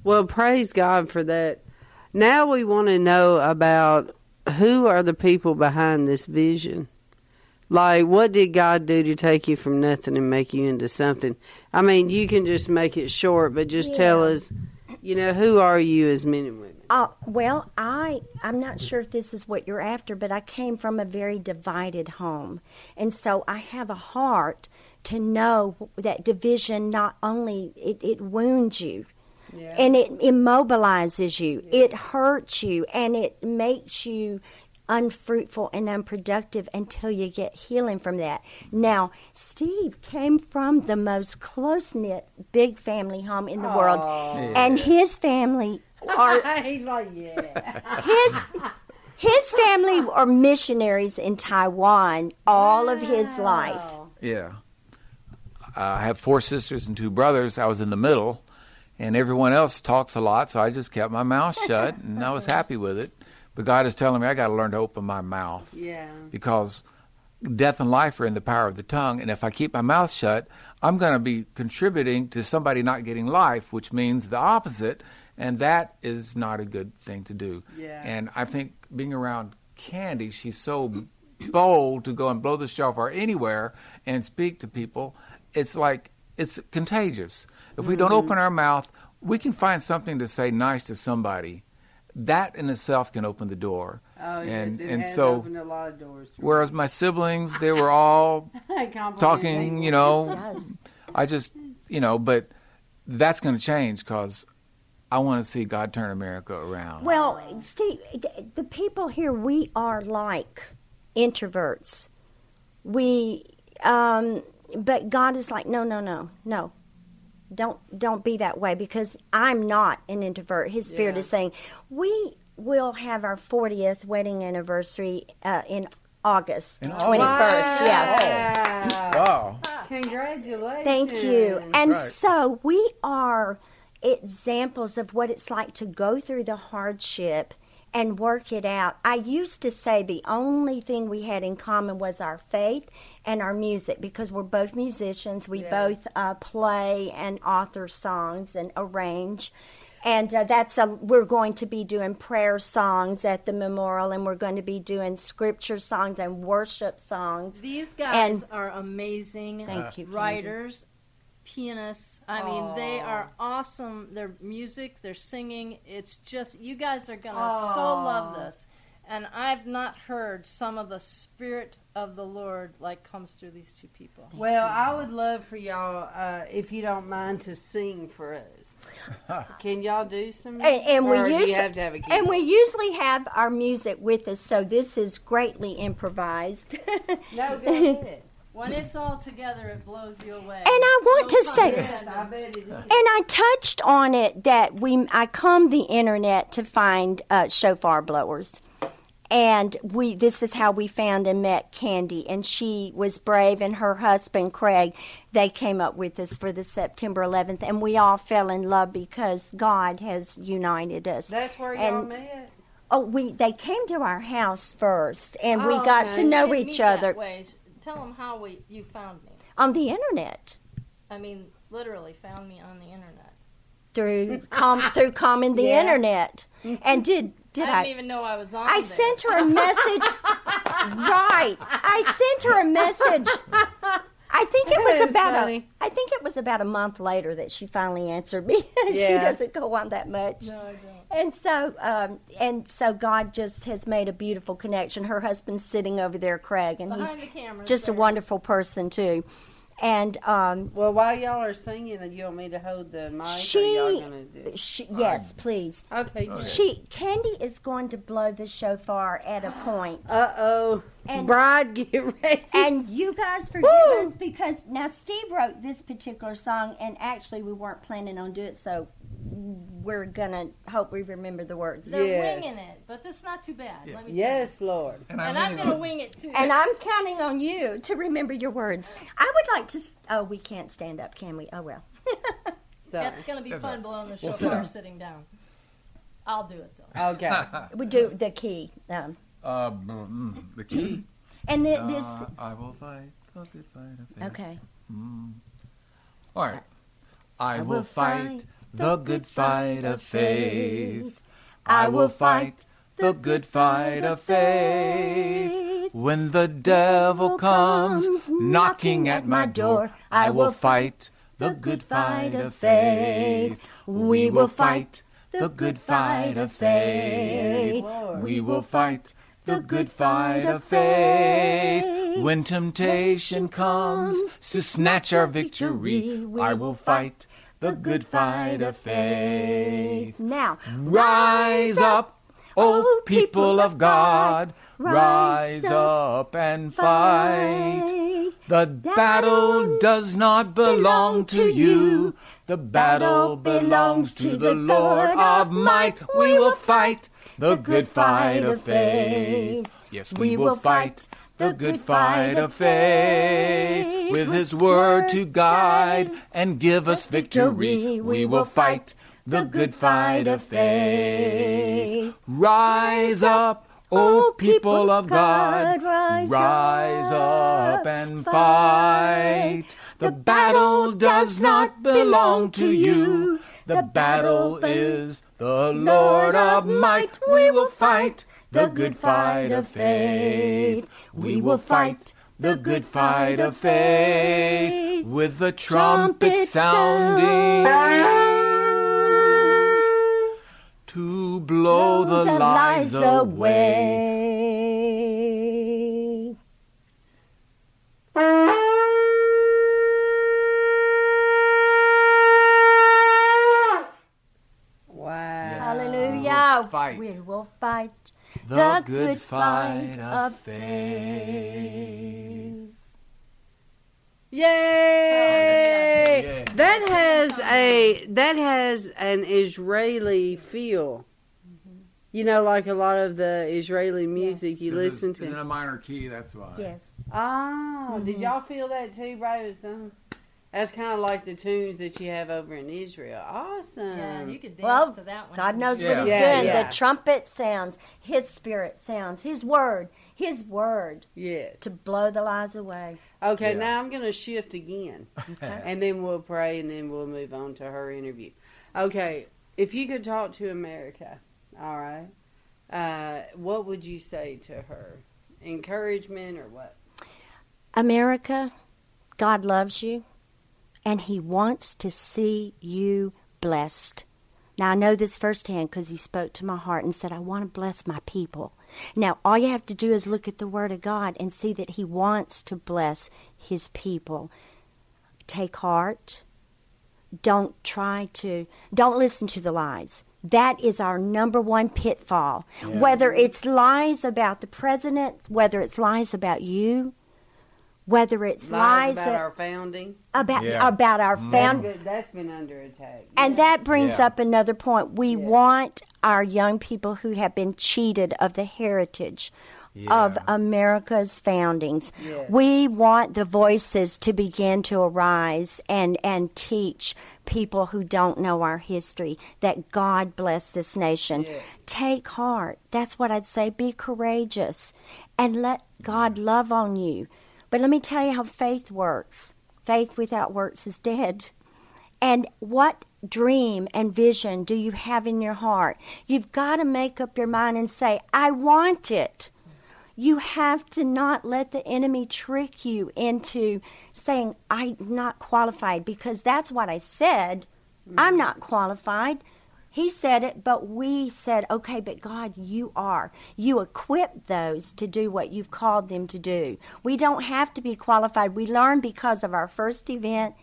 Well, praise God for that. Now we want to know about who are the people behind this vision. Like, what did God do to take you from nothing and make you into something? I mean, you can just make it short, but just tell us, you know, who are you as men and women? Uh, well, I I'm not sure if this is what you're after, but I came from a very divided home, and so I have a heart to know that division not only it, it wounds you, and it immobilizes you, it hurts you, and it makes you unfruitful and unproductive until you get healing from that. Now, Steve came from the most close knit big family home in the world, and his family are He's like, yeah. his his family are missionaries in Taiwan all of his life. Yeah. I have four sisters and two brothers. I was in the middle, and everyone else talks a lot, so I just kept my mouth shut, and I was happy with it. But God is telling me I got to learn to open my mouth Yeah. because death and life are in the power of the tongue, and if I keep my mouth shut, I'm going to be contributing to somebody not getting life, which means the opposite, and that is not a good thing to do. Yeah. And I think being around Candy, she's so bold to go and blow the shofar anywhere and speak to people. It's like it's contagious. If we don't Mm-hmm. open our mouth, we can find something to say nice to somebody. That in itself can open the door. Oh, yes. and it and and has so opened a lot of doors. for whereas my siblings, they were all talking, you know, Yes. I just, you know, but that's going to change because I want to see God turn America around. Well, Steve, d- the people here, we are like introverts. We, um, but God is like, no, no, no, no. Don't don't be that way because I'm not an introvert. His spirit Yeah. is saying we we'll have our 40th wedding anniversary uh, in August In 21st. August. Yeah. Wow. Wow. Congratulations. Thank you. And Right. so we are examples of what it's like to go through the hardship and work it out. I used to say the only thing we had in common was our faith and our music because we're both musicians. We both uh, play and author songs and arrange. And uh, that's a, we're going to be doing prayer songs at the memorial, and we're going to be doing scripture songs and worship songs. These guys And- are amazing Thank you, writers, pianists. I mean, they are awesome. Their music, their singing. It's just you guys are gonna so love this. And I've not heard some of the spirit of the Lord like comes through these two people. Well, I would love for y'all, uh, if you don't mind, to sing for us. Can y'all do some? And, and we or do use you have to have a and we usually have our music with us, so this is greatly improvised. No, go ahead. When it's all together, it blows you away. And I want to say, intended. I bet it is. and I touched on it that we I come the internet to find uh, shofar blowers. And we this is how we found and met Candy and she was brave and her husband Craig they came up with us for the September 11th and we all fell in love because God has united us. That's where y'all And- met. Oh, we they came to our house first and we Oh, got okay. to know each meet that other way. Tell them how we you found me. on the internet. I mean, literally found me on the internet. through com through common the Yeah. internet. And did did I I? didn't even know I was on. I there. sent her a message. right. I sent her a message. I think it was about funny. a. I think it was about a month later that she finally answered me. she doesn't go on that much. No, I don't. And so, um, and so, God just has made a beautiful connection. Her husband's sitting over there, Craig, and Behind he's the camera. just a wonderful person too. And um, Well, while y'all are singing, and you want me to hold the mic, She- y'all gonna do? she, yes, please. Okay. She Candy is going to blow the shofar at a point. Uh oh. And- Bride, get ready. And you guys forgive Woo! us because now Steve wrote this particular song, and actually we weren't planning on doing it, so we're gonna hope we remember the words. They're Yes. winging it, but that's not too bad. Let me yes, Lord. And, tell you. And I'm I'm gonna gonna wing it too. And I'm counting on you to remember your words. I would like to. Oh, we can't stand up, can we? Oh well. Sorry. That's gonna be That's fun all right. blowing the We'll sit shofar down. sitting down. I'll do it though. Okay. We do the key. Um, Uh, mm, the key. and the, this. Uh, I will fight the good fight of faith. Okay. All right. I will fight the good fight of faith. I will fight the good fight of faith. When the devil comes knocking at my door, I will fight the good fight of faith. We will fight the good fight of faith. We will fight the good fight of faith. When temptation comes to snatch our victory, I will fight the good fight of faith. Now, Rise up, O people of God, rise up and fight. The battle does not belong to you. The battle belongs to the Lord of might. We will fight the good fight of faith. Yes, we will fight the good fight of faith. With his word to guide and give us victory, we will fight the good fight of faith. Rise up, O people of God, rise up and fight. The battle does not belong to you. The battle is the Lord of might. We will fight the good fight of faith. We will fight the good fight of faith with the trumpet sounding to blow the lies away. Wow. Hallelujah. fight. We will fight The good fight of faith. Yay! Yeah. That has a that has an Israeli feel. You know, like a lot of the Israeli music you listen to in a minor key. That's why. Yes. Oh, did y'all feel that too, bros? Uh, That's kind of like the tunes that you have over in Israel. Awesome. Yeah, you could dance Well, to that one. God knows what He's Yeah, doing. yeah. The trumpet sounds, His Spirit sounds, His Word, His Word yes. to blow the lies away. Okay, Yeah. now I'm going to shift again. and then we'll pray and then we'll move on to her interview. Okay, if you could talk to America, all right, uh, what would you say to her? Encouragement or what? America, God loves you, and He wants to see you blessed. Now, I know this firsthand because He spoke to my heart and said, I want to bless my people. Now, all you have to do is look at the Word of God and see that He wants to bless His people. Take heart. Don't try to, don't listen to the lies. That is our number one pitfall. Whether it's lies about the president, whether it's lies about you, whether it's Lies lies, about a- our founding. about Yeah. about our That's found that's been under attack. and that brings Yeah. up another point. We want our young people who have been cheated of the heritage of America's foundings. Yes. We want the voices to begin to arise and, and teach people who don't know our history that God bless this nation. Yes. Take heart. That's what I'd say. Be courageous and let God mm. love on you. But let me tell you how faith works. Faith without works is dead. And what dream and vision do you have in your heart? You've got to make up your mind and say, I want it. You have to not let the enemy trick you into saying, I'm not qualified, because that's what I said. I'm not qualified. He said it, but we said, okay, but God, you are. You equip those to do what you've called them to do. We don't have to be qualified. We learn because of our first event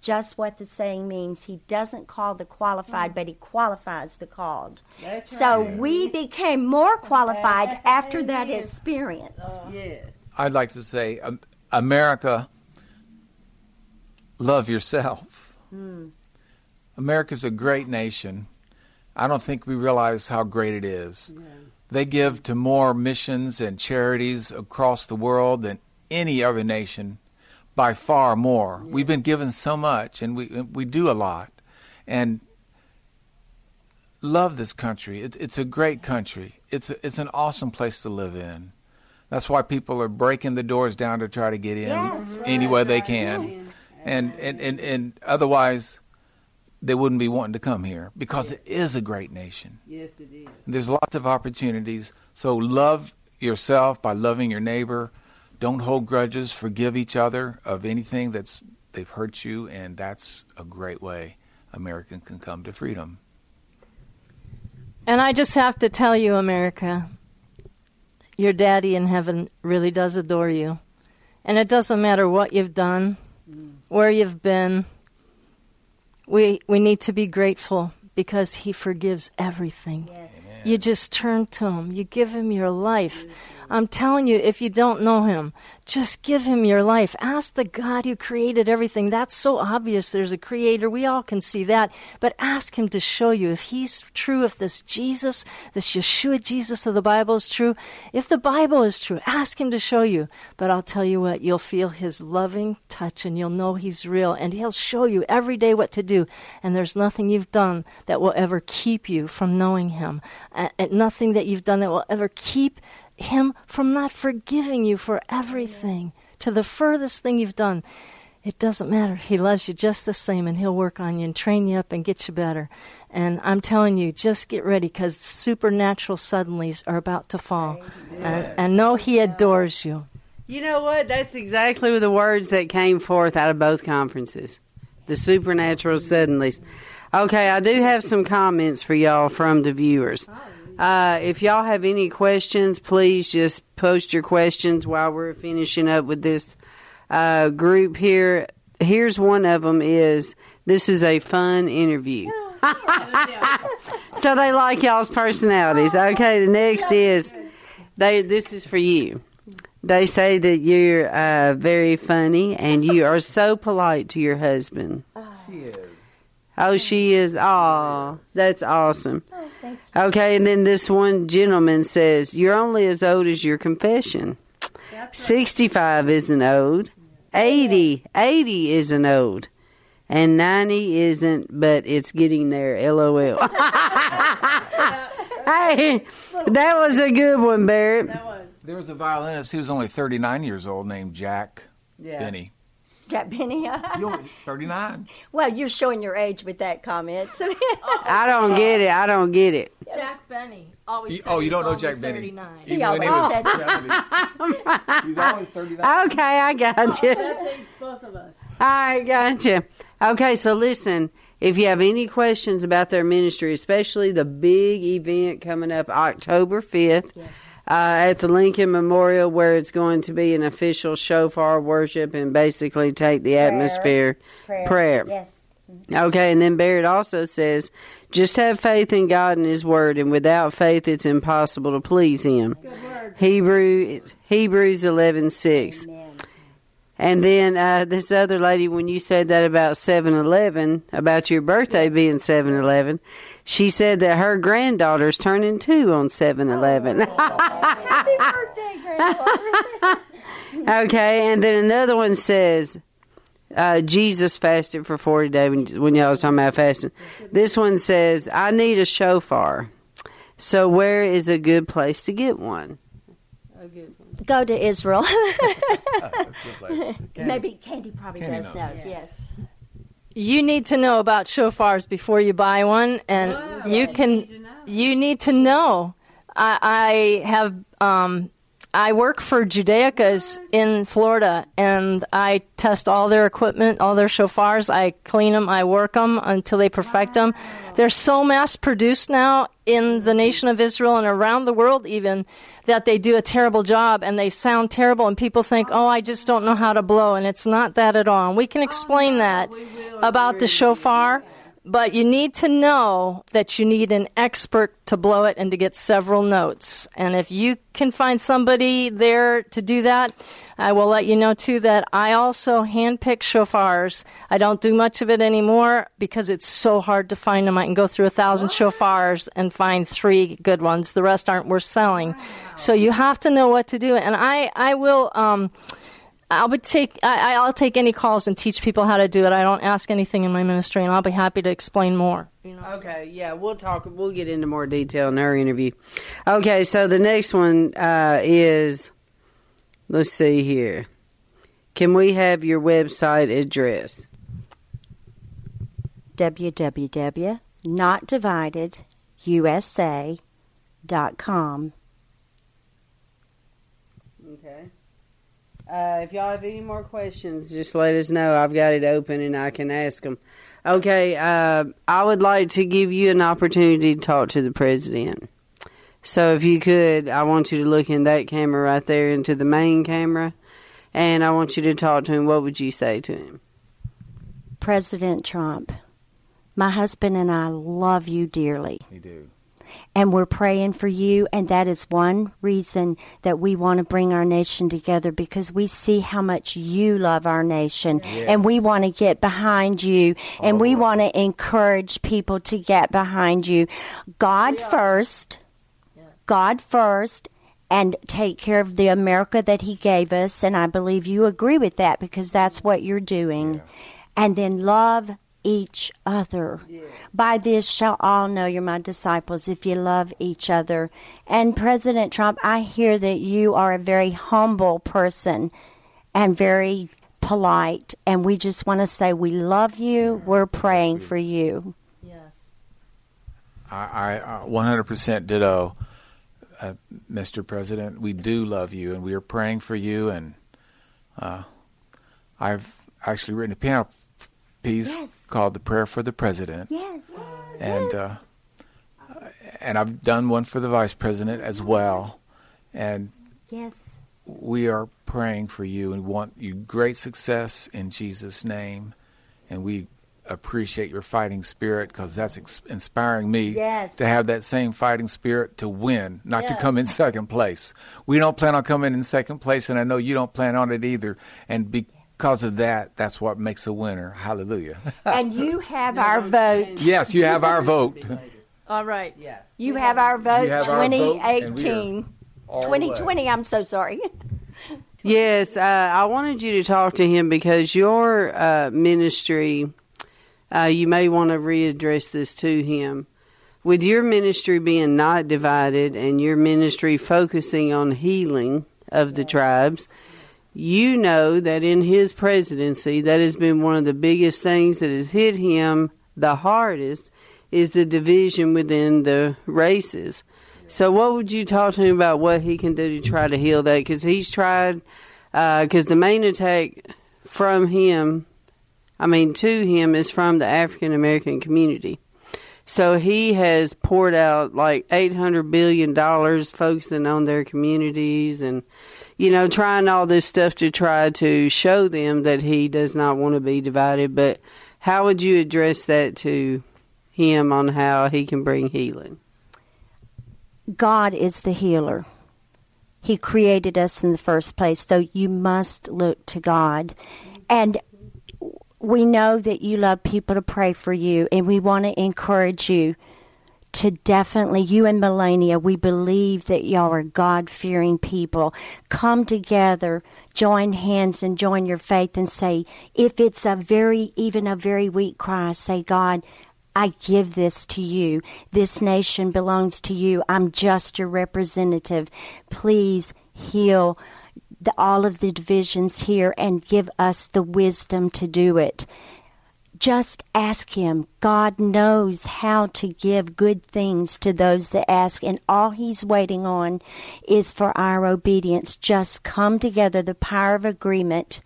just what the saying means. He doesn't call the qualified, but he qualifies the called. That's So right. we became more qualified after that Amen. experience. Yes. I'd like to say, um, America, love yourself. America's a great nation. I don't think we realize how great it is. They give to more missions and charities across the world than any other nation, by far more. We've been given so much, and we we do a lot, and love this country. It, it's a great country. It's a, it's an awesome place to live in. That's why people are breaking the doors down to try to get in Yes. any way they can, and, and and and otherwise they wouldn't be wanting to come here because it is a great nation. Yes, it is. There's lots of opportunities. So love yourself by loving your neighbor. Don't hold grudges. Forgive each other of anything that's they've hurt you, and that's a great way America can come to freedom. And I just have to tell you, America, your daddy in heaven really does adore you. And it doesn't matter what you've done, mm. where you've been. We we need to be grateful because he forgives everything. You just turn to him. You give him your life. I'm telling you, if you don't know him, just give him your life. Ask the God who created everything. That's so obvious. There's a creator. We all can see that. But ask him to show you if he's true, if this Jesus, this Yeshua Jesus of the Bible is true. If the Bible is true, ask him to show you. But I'll tell you what, you'll feel his loving touch and you'll know he's real. And he'll show you every day what to do. And there's nothing you've done that will ever keep you from knowing him. Uh, and nothing that you've done that will ever keep him from not forgiving you for everything to the furthest thing you've done. It doesn't matter. He loves you just the same, and he'll work on you and train you up and get you better. And I'm telling you, just get ready because supernatural suddenlies are about to fall. And, and know he adores you. You know what? That's exactly the words that came forth out of both conferences. The supernatural suddenlies. Okay, I do have some comments for y'all from the viewers. Uh, if y'all have any questions, please just post your questions while we're finishing up with this uh, group here. Here's one of them: is this is a fun interview. so they like y'all's personalities. Okay, the next is they. This is for you. They say that you're uh, very funny and you are so polite to your husband. She is. Oh, she is. Aw, that's awesome. Okay, and then this one gentleman says, You're only as old as your confession. 65 isn't old. 80, 80 isn't old. And 90 isn't, but it's getting there. LOL. hey, that was a good one, Barrett. There was a violinist who was only 39 years old named Jack Benny. Jack Benny. You only 39? well, you're showing your age with that comment. So I don't get it. I don't get it. Jack Benny always. You- said oh, you he's don't know Jack Benny? 39. Even Yeah, when he well, was 70. He's always 39. Okay, I got you. That dates both of us. I gotcha. Okay, so listen, if you have any questions about their ministry, especially the big event coming up October 5th uh, Uh, at the Lincoln Memorial, where it's going to be an official shofar worship and basically take the atmosphere prayer. Yes. Okay, and then Barrett also says, just have faith in God and His Word, and without faith, it's impossible to please Him. Hebrews Hebrews eleven six. And then uh, this other lady, when you said that about 7 Eleven, about your birthday being 7 Eleven, she said that her granddaughter's turning two on 7 Eleven. Happy birthday, Grandpa. okay, and then another one says, uh, Jesus fasted for 40 days when, when y'all was talking about fasting. This one says, I need a shofar. So, where is a good place to get one? Go to Israel. Maybe Candy probably Candy does knows. know. Yes. You need to know about shofars before you buy one, and you can. You need to know. I, I have. Um, I work for Judaicas in Florida, and I test all their equipment, all their shofars. I clean them, I work them until they perfect them. They're so mass produced now in the nation of Israel and around the world, even that they do a terrible job and they sound terrible, and people think, "Oh, I just don't know how to blow," and it's not that at all. And we can explain that about the shofar. But you need to know that you need an expert to blow it and to get several notes. And if you can find somebody there to do that, I will let you know too that I also handpick shofars. I don't do much of it anymore because it's so hard to find them. I can go through a thousand shofars and find three good ones. The rest aren't worth selling. So you have to know what to do. And I, I will, um, I would take I, I'll take any calls and teach people how to do it. I don't ask anything in my ministry, and I'll be happy to explain more. You know, Okay, yeah, we'll talk. We'll get into more detail in our interview. Okay, so the next one uh, is, let's see here. Can we have your website address? www.notdividedusa.com. Okay. Uh, if y'all have any more questions, just let us know. I've got it open and I can ask them. Okay, uh, I would like to give you an opportunity to talk to the president. So if you could, I want you to look in that camera right there into the main camera, and I want you to talk to him. What would you say to him? President Trump, my husband and I love you dearly. You do. And we're praying for you and that is one reason that we want to bring our nation together because we see how much you love our nation and we want to get behind you and we want to encourage people to get behind you. God first god first and take care of the america that he gave us and i believe you agree with that because that's what you're doing. And then love each other. By this shall all know you're my disciples if you love each other. And President Trump, I hear that you are a very humble person and very polite. And we just want to say we love you. We're praying for you. yes. I, I uh, 100% ditto, uh, Mr. President. We do love you, and we are praying for you. And uh, I've actually written a piano piece Yes. called "The Prayer for the President," Yes. and uh, and I've done one for the Vice President as well. And Yes. we are praying for you and want you great success in Jesus' name. And we appreciate your fighting spirit because that's ex- inspiring me Yes. to have that same fighting spirit to win, not to come in second place. We don't plan on coming in second place, and I know you don't plan on it either. And because of that, that's what makes a winner. Hallelujah. And you have our vote. yes, you have our vote. All right. Yeah. You have our vote You have our vote, and we 2018. all the way. 2020, I'm so sorry. Yes, uh, I wanted you to talk to him because your uh, ministry, uh, you may want to readdress this to him. With your ministry being not divided and your ministry focusing on healing of the tribes, you know that in his presidency, that has been one of the biggest things that has hit him the hardest is the division within the races. So, what would you talk to him about what he can do to try to heal that? Because he's tried, uh, because the main attack from him, I mean, to him, is from the African American community. So he has poured out like eight hundred billion dollars focusing on their communities and you know trying all this stuff to try to show them that he does not want to be divided. But how would you address that to him on how he can bring healing? God is the healer. He created us in the first place, so you must look to God. And we know that you love people to pray for you, and we want to encourage you to definitely, you and Melania, we believe that y'all are God fearing people. Come together, join hands, and join your faith and say, if it's a very, even a very weak cry, say, God, I give this to you. This nation belongs to you. I'm just your representative. Please heal the, all of the divisions here and give us the wisdom to do it. Just ask Him. God knows how to give good things to those that ask, and all He's waiting on is for our obedience. Just come together, the power of agreement.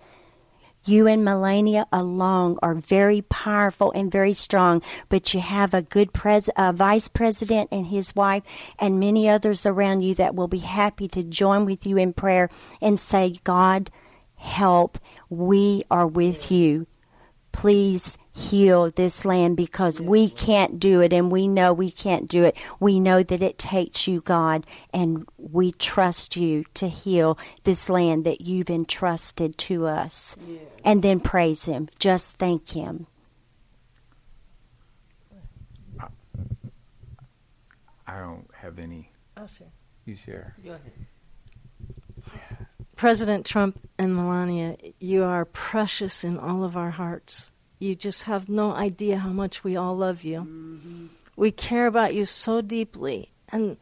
You and Melania alone are very powerful and very strong, but you have a good pres- vice president and his wife, and many others around you that will be happy to join with you in prayer and say, God, help. We are with you. Please heal this land because we can't do it and we know we can't do it. We know that it takes you, God, and we trust you to heal this land that you've entrusted to us. And then praise Him. Just thank Him. I don't have any. Oh, sure. You share. President Trump and Melania, you are precious in all of our hearts. You just have no idea how much we all love you. We care about you so deeply. And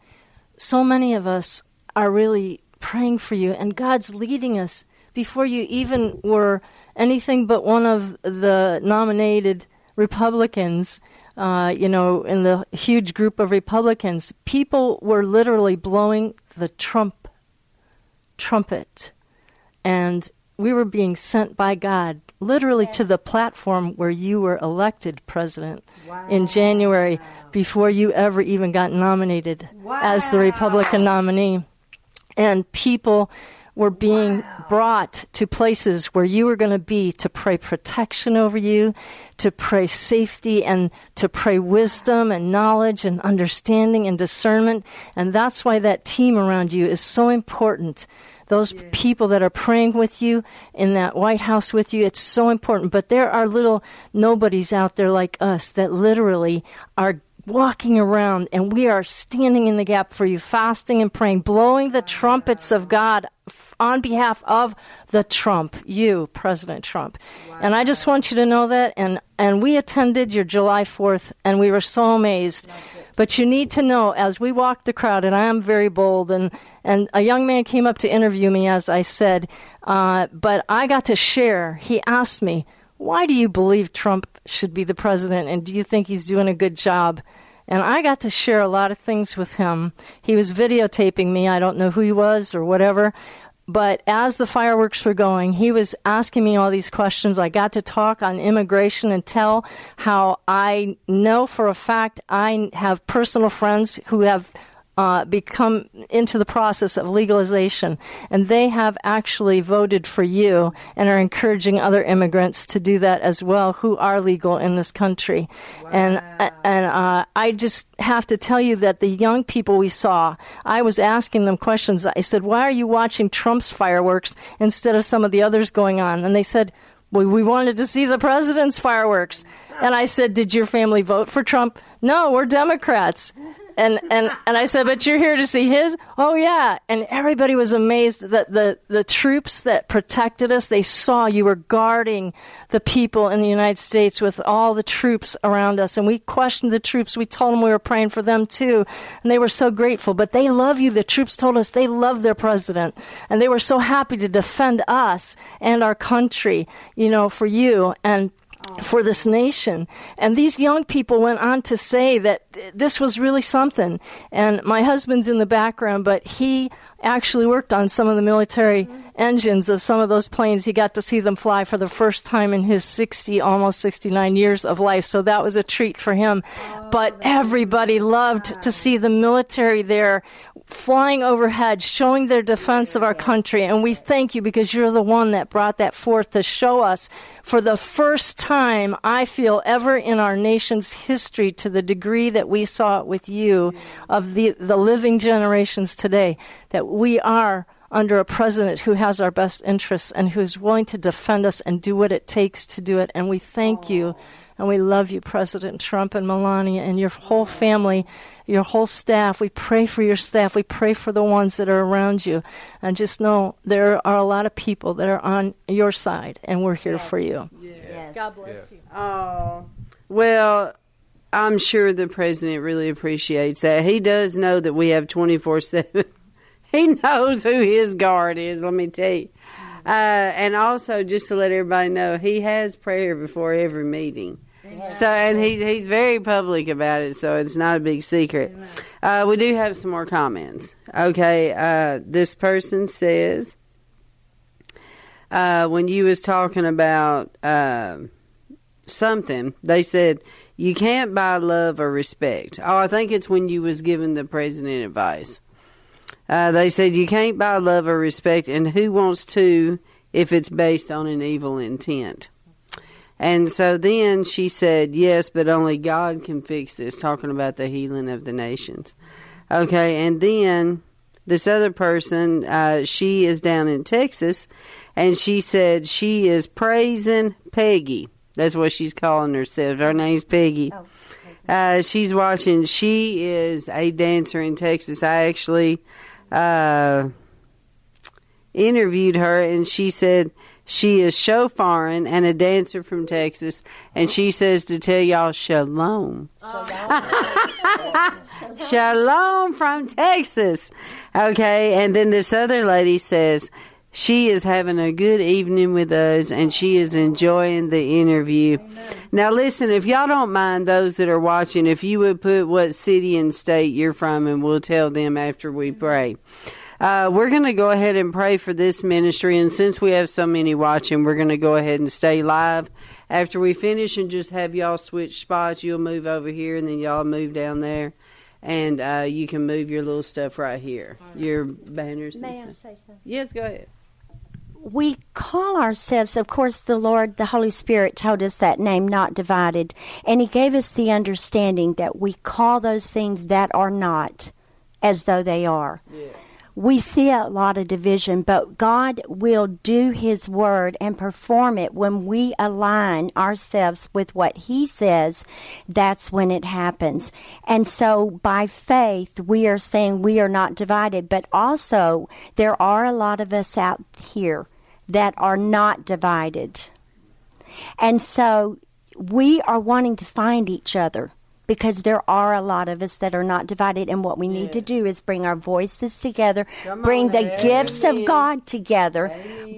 so many of us are really praying for you, and God's leading us before you even were anything but one of the nominated Republicans. Uh, you know, in the huge group of Republicans, people were literally blowing the Trump trumpet. And we were being sent by God literally to the platform where you were elected president in January before you ever even got nominated as the Republican nominee. And people were being brought to places where you were going to be to pray protection over you, to pray safety, and to pray wisdom and knowledge and understanding and discernment. And that's why that team around you is so important. Those people that are praying with you in that White House with you, it's so important. But there are little nobodies out there like us that literally are walking around and we are standing in the gap for you, fasting and praying, blowing the trumpets of God f- on behalf of the Trump, you, President Trump. And I just want you to know that. And, and we attended your July 4th and we were so amazed. But you need to know as we walked the crowd, and I am very bold, and, and a young man came up to interview me, as I said, uh, but I got to share. He asked me, Why do you believe Trump should be the president, and do you think he's doing a good job? And I got to share a lot of things with him. He was videotaping me. I don't know who he was or whatever. But as the fireworks were going, he was asking me all these questions. I got to talk on immigration and tell how I know for a fact I have personal friends who have uh, become into the process of legalization, and they have actually voted for you and are encouraging other immigrants to do that as well who are legal in this country. And and uh, I just have to tell you that the young people we saw, I was asking them questions. I said, "Why are you watching Trump's fireworks instead of some of the others going on?" And they said. well, we wanted to see the president's fireworks. And I said, Did your family vote for Trump? No, we're Democrats. And, and, and I said, But you're here to see his? Oh, yeah. And everybody was amazed that the, the troops that protected us, they saw you were guarding the people in the United States with all the troops around us. And we questioned the troops. We told them we were praying for them too. And they were so grateful. But they love you. The troops told us they love their president. And they were so happy to defend us and our country, you know, for you. And for this nation. And these young people went on to say that this was really something. And my husband's in the background, but he actually worked on some of the military engines of some of those planes. He got to see them fly for the first time in his 60, almost 69 years of life. So that was a treat for him. but everybody loved to see the military there flying overhead, showing their defense of our country. And we thank you because you're the one that brought that forth to show us for the first time, I feel, ever in our nation's history to the degree that we saw it with you of the, the living generations today, that we are under a president who has our best interests and who's willing to defend us and do what it takes to do it. And we thank you and we love you, President Trump and Melania and your whole family, your whole staff. We pray for your staff. We pray for the ones that are around you. And just know there are a lot of people that are on your side, and we're here for you. Yes. God bless you. Oh, well, I'm sure the president really appreciates that. He does know that we have 24 7. He knows who his guard is, let me tell you. Uh, and also, just to let everybody know, he has prayer before every meeting. So, and he's he's very public about it, so it's not a big secret. Uh, we do have some more comments. Okay, uh, this person says, uh, when you was talking about uh, something, they said you can't buy love or respect. Oh, I think it's when you was giving the president advice. Uh, they said you can't buy love or respect, and who wants to if it's based on an evil intent? And so then she said, Yes, but only God can fix this, talking about the healing of the nations. Okay, and then this other person, uh, she is down in Texas, and she said she is praising Peggy. That's what she's calling herself. Her name's Peggy. Uh, she's watching. She is a dancer in Texas. I actually uh, interviewed her, and she said she is shofaring and a dancer from Texas, and she says to tell y'all shalom. shalom from Texas. Okay, and then this other lady says she is having a good evening with us and she is enjoying the interview. Now, listen, if y'all don't mind those that are watching, if you would put what city and state you're from, and we'll tell them after we pray. Uh, we're going to go ahead and pray for this ministry, and since we have so many watching, we're going to go ahead and stay live. After we finish and just have y'all switch spots, you'll move over here, and then y'all move down there, and uh, you can move your little stuff right here, your banners. May I say something? Yes, go ahead. We call ourselves, of course, the Lord, the Holy Spirit told us that name, not divided. And He gave us the understanding that we call those things that are not as though they are. We see a lot of division, but God will do His word and perform it when we align ourselves with what He says. That's when it happens. And so by faith, we are saying we are not divided, but also there are a lot of us out here that are not divided. And so we are wanting to find each other because there are a lot of us that are not divided. And what we need to do is bring our voices together, Come bring on, the Amen. gifts of God together,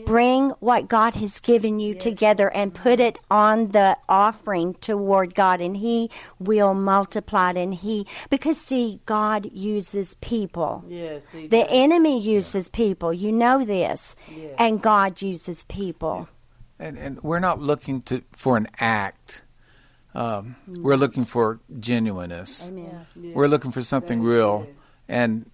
bring what God has given you together, and put it on the offering toward God. And He will multiply it. And He, because see, God uses people. Yes, he The does. enemy uses people. You know this. And God uses people. And and we're not looking to for an act. Um, we're looking for genuineness. We're looking for something real. And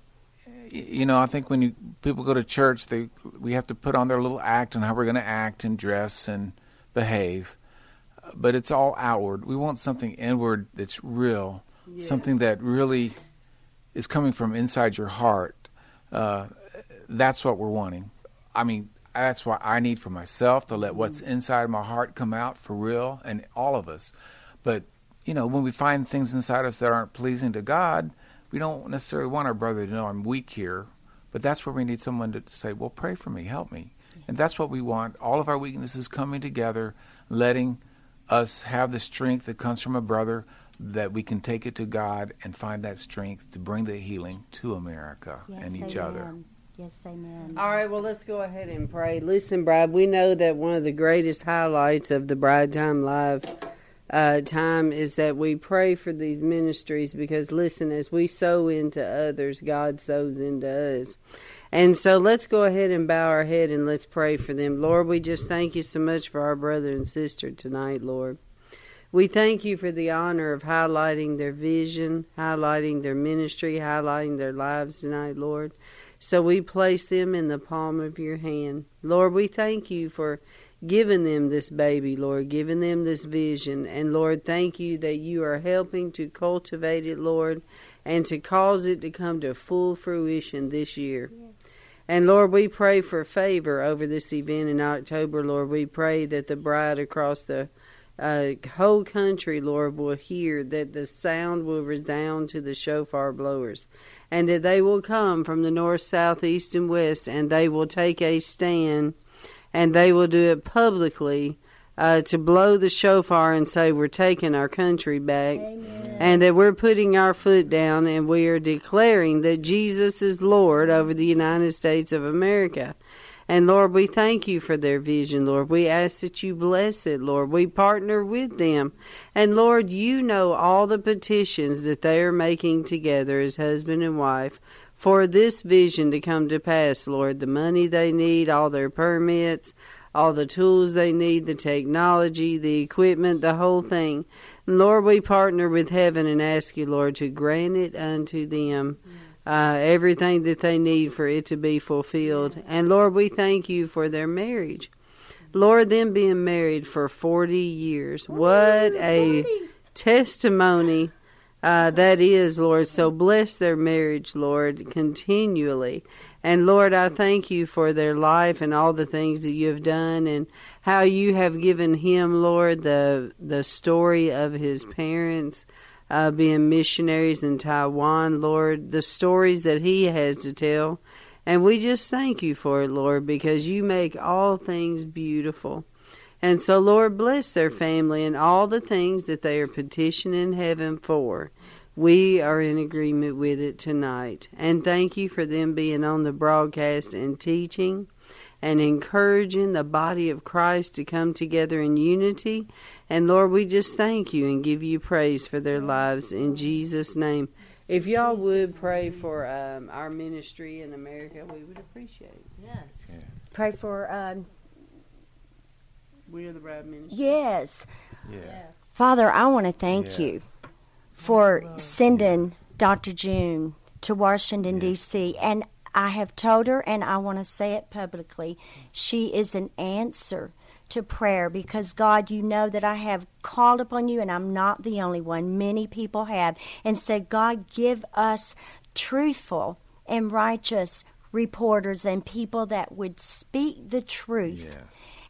you know, I think when you people go to church, they we have to put on their little act and how we're going to act and dress and behave. But it's all outward. We want something inward that's real, something that really is coming from inside your heart. Uh, that's what we're wanting. I mean, that's what I need for myself to let what's inside my heart come out for real, and all of us. But you know, when we find things inside us that aren't pleasing to God, we don't necessarily want our brother to know I'm weak here. But that's where we need someone to say, "Well, pray for me, help me," and that's what we want. All of our weaknesses coming together, letting us have the strength that comes from a brother that we can take it to God and find that strength to bring the healing to America Yes, and each amen. other. Yes, amen. All right, well, let's go ahead and pray. Listen, Bride, we know that one of the greatest highlights of the Bride Time Live uh, time is that we pray for these ministries because, listen, as we sow into others, God sows into us. And so let's go ahead and bow our head and let's pray for them. Lord, we just thank you so much for our brother and sister tonight, Lord. We thank you for the honor of highlighting their vision, highlighting their ministry, highlighting their lives tonight, Lord. So we place them in the palm of your hand. Lord, we thank you for giving them this baby, Lord, given them this vision. And Lord, thank you that you are helping to cultivate it, Lord, and to cause it to come to full fruition this year. And Lord, we pray for favor over this event in October, Lord. We pray that the bride across the uh, whole country, Lord, will hear that the sound will resound to the shofar blowers, and that they will come from the north, south, east, and west, and they will take a stand, and they will do it publicly uh, to blow the shofar and say, We're taking our country back, and that we're putting our foot down, and we are declaring that Jesus is Lord over the United States of America. And Lord, we thank you for their vision, Lord. We ask that you bless it, Lord. We partner with them. And Lord, you know all the petitions that they are making together as husband and wife for this vision to come to pass, Lord. The money they need, all their permits, all the tools they need, the technology, the equipment, the whole thing. And Lord, we partner with heaven and ask you, Lord, to grant it unto them uh, everything that they need for it to be fulfilled. And Lord, we thank you for their marriage. Lord, them being married for 40 years. What a testimony uh, that is, Lord. So bless their marriage, Lord, continually. And Lord, I thank you for their life and all the things that you have done and how you have given him, Lord, the the story of his parents uh, being missionaries in Taiwan, Lord, the stories that he has to tell. And we just thank you for it, Lord, because you make all things beautiful. And so, Lord, bless their family and all the things that they are petitioning heaven for. We are in agreement with it tonight. And thank you for them being on the broadcast and teaching and encouraging the body of Christ to come together in unity. And Lord, we just thank you and give you praise for their lives in Jesus' name. If y'all would pray for um, our ministry in America, we would appreciate it. Yes. Pray for, um, We are the Bride Ministry. yes. Yes. Father, I want to thank Yes. you for sending Dr. June to Washington, D.C. And I have told her, and I want to say it publicly, she is an answer to prayer because God, you know that I have called upon you, and I'm not the only one. Many people have, and said, God, give us truthful and righteous reporters and people that would speak the truth Yes.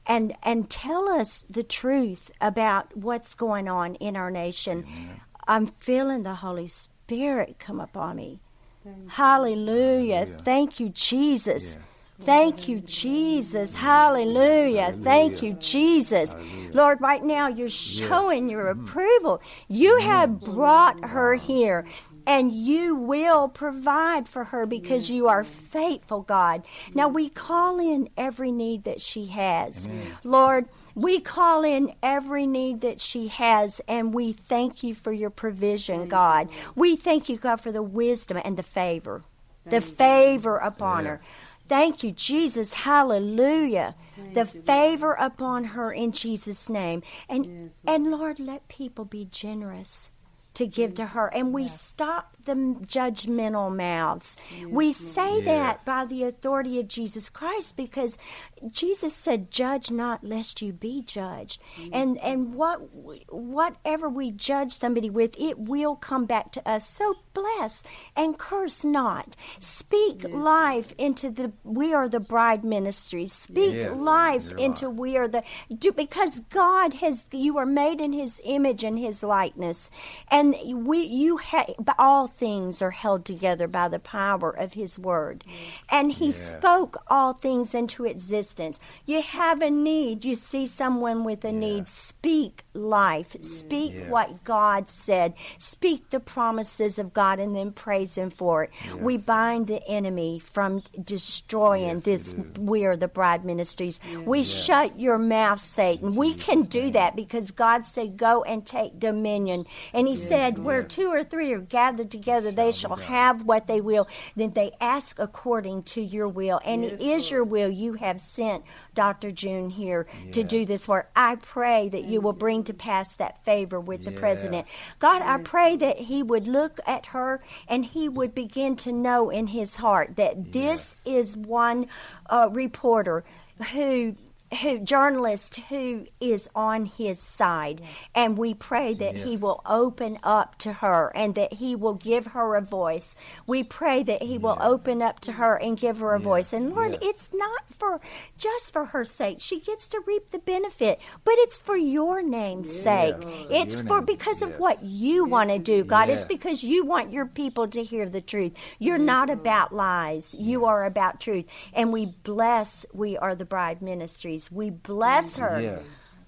And and tell us the truth about what's going on in our nation. I'm feeling the Holy Spirit come upon me. Hallelujah. Thank you, Jesus. Thank you, Jesus. Hallelujah. Thank you, Jesus. Lord, right now you're showing your mm-hmm. approval. You mm-hmm. have brought her mm-hmm. here. And you will provide for her because you are faithful, God. Now we call in every need that she has. Lord, we call in every need that she has, and we thank you for your provision, God. We thank you, God, for the wisdom and the favor, the favor upon her. Thank you, Jesus. Hallelujah. the favor upon her in Jesus' name. And and Lord, let people be generous. To give to mm. her. And we stop the judgmental mouths. We say that by the authority of Jesus Christ because Jesus said, "Judge not, lest you be judged." Mm. And and what whatever we judge somebody with, it will come back to us. So bless and curse not. Speak life into the. We are the bride ministry. Speak Yes, life you're into right. we are the do because God has you are made in His image and His likeness, and we you ha, all things are held together by the power of His word, and He Yes. spoke all things into existence. You have a need, you see someone with a need, speak life, speak Yes. what God said, speak the promises of God, and then praise Him for it. We bind the enemy from destroying Yes, this. We are the bride ministries. We shut your mouth, Satan. We can do that because God said, "Go and take dominion." And He said, "Where two or three are gathered together, they shall have what they will." Then they ask according to your will, and it is your will. You have sent Dr. June here to do this work. I pray that you will bring to pass that favor with the president. God, I pray that he would look at her and he would begin to know in his heart that this is one uh, reporter who who journalist who is on his side. And we pray that he will open up to her and that he will give her a voice. We pray that he will open up to her and give her a voice. And lord yes. it's not for just for her sake. She gets to reap the benefit but it's for your name's sake. Oh, it's Your for name, because of what you want to do god. It's because you want your people to hear the truth. You're not about lies. You are about truth. And we bless we are the bride ministries we bless her Yes.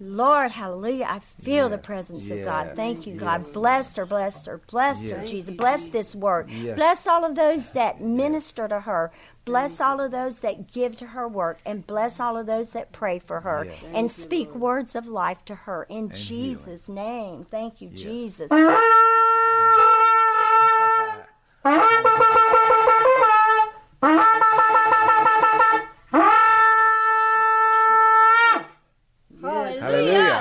Lord, hallelujah. I feel the Yes, presence of God. Thank you, yes. God. Bless her, bless her, bless her, Jesus. Bless this work. Yes. Bless all of those that minister to her. Bless all of those that give to her work. And bless all of those that pray for her. Yes. And speak words of life to her in healing. Jesus' name. Thank you, Yes. Jesus.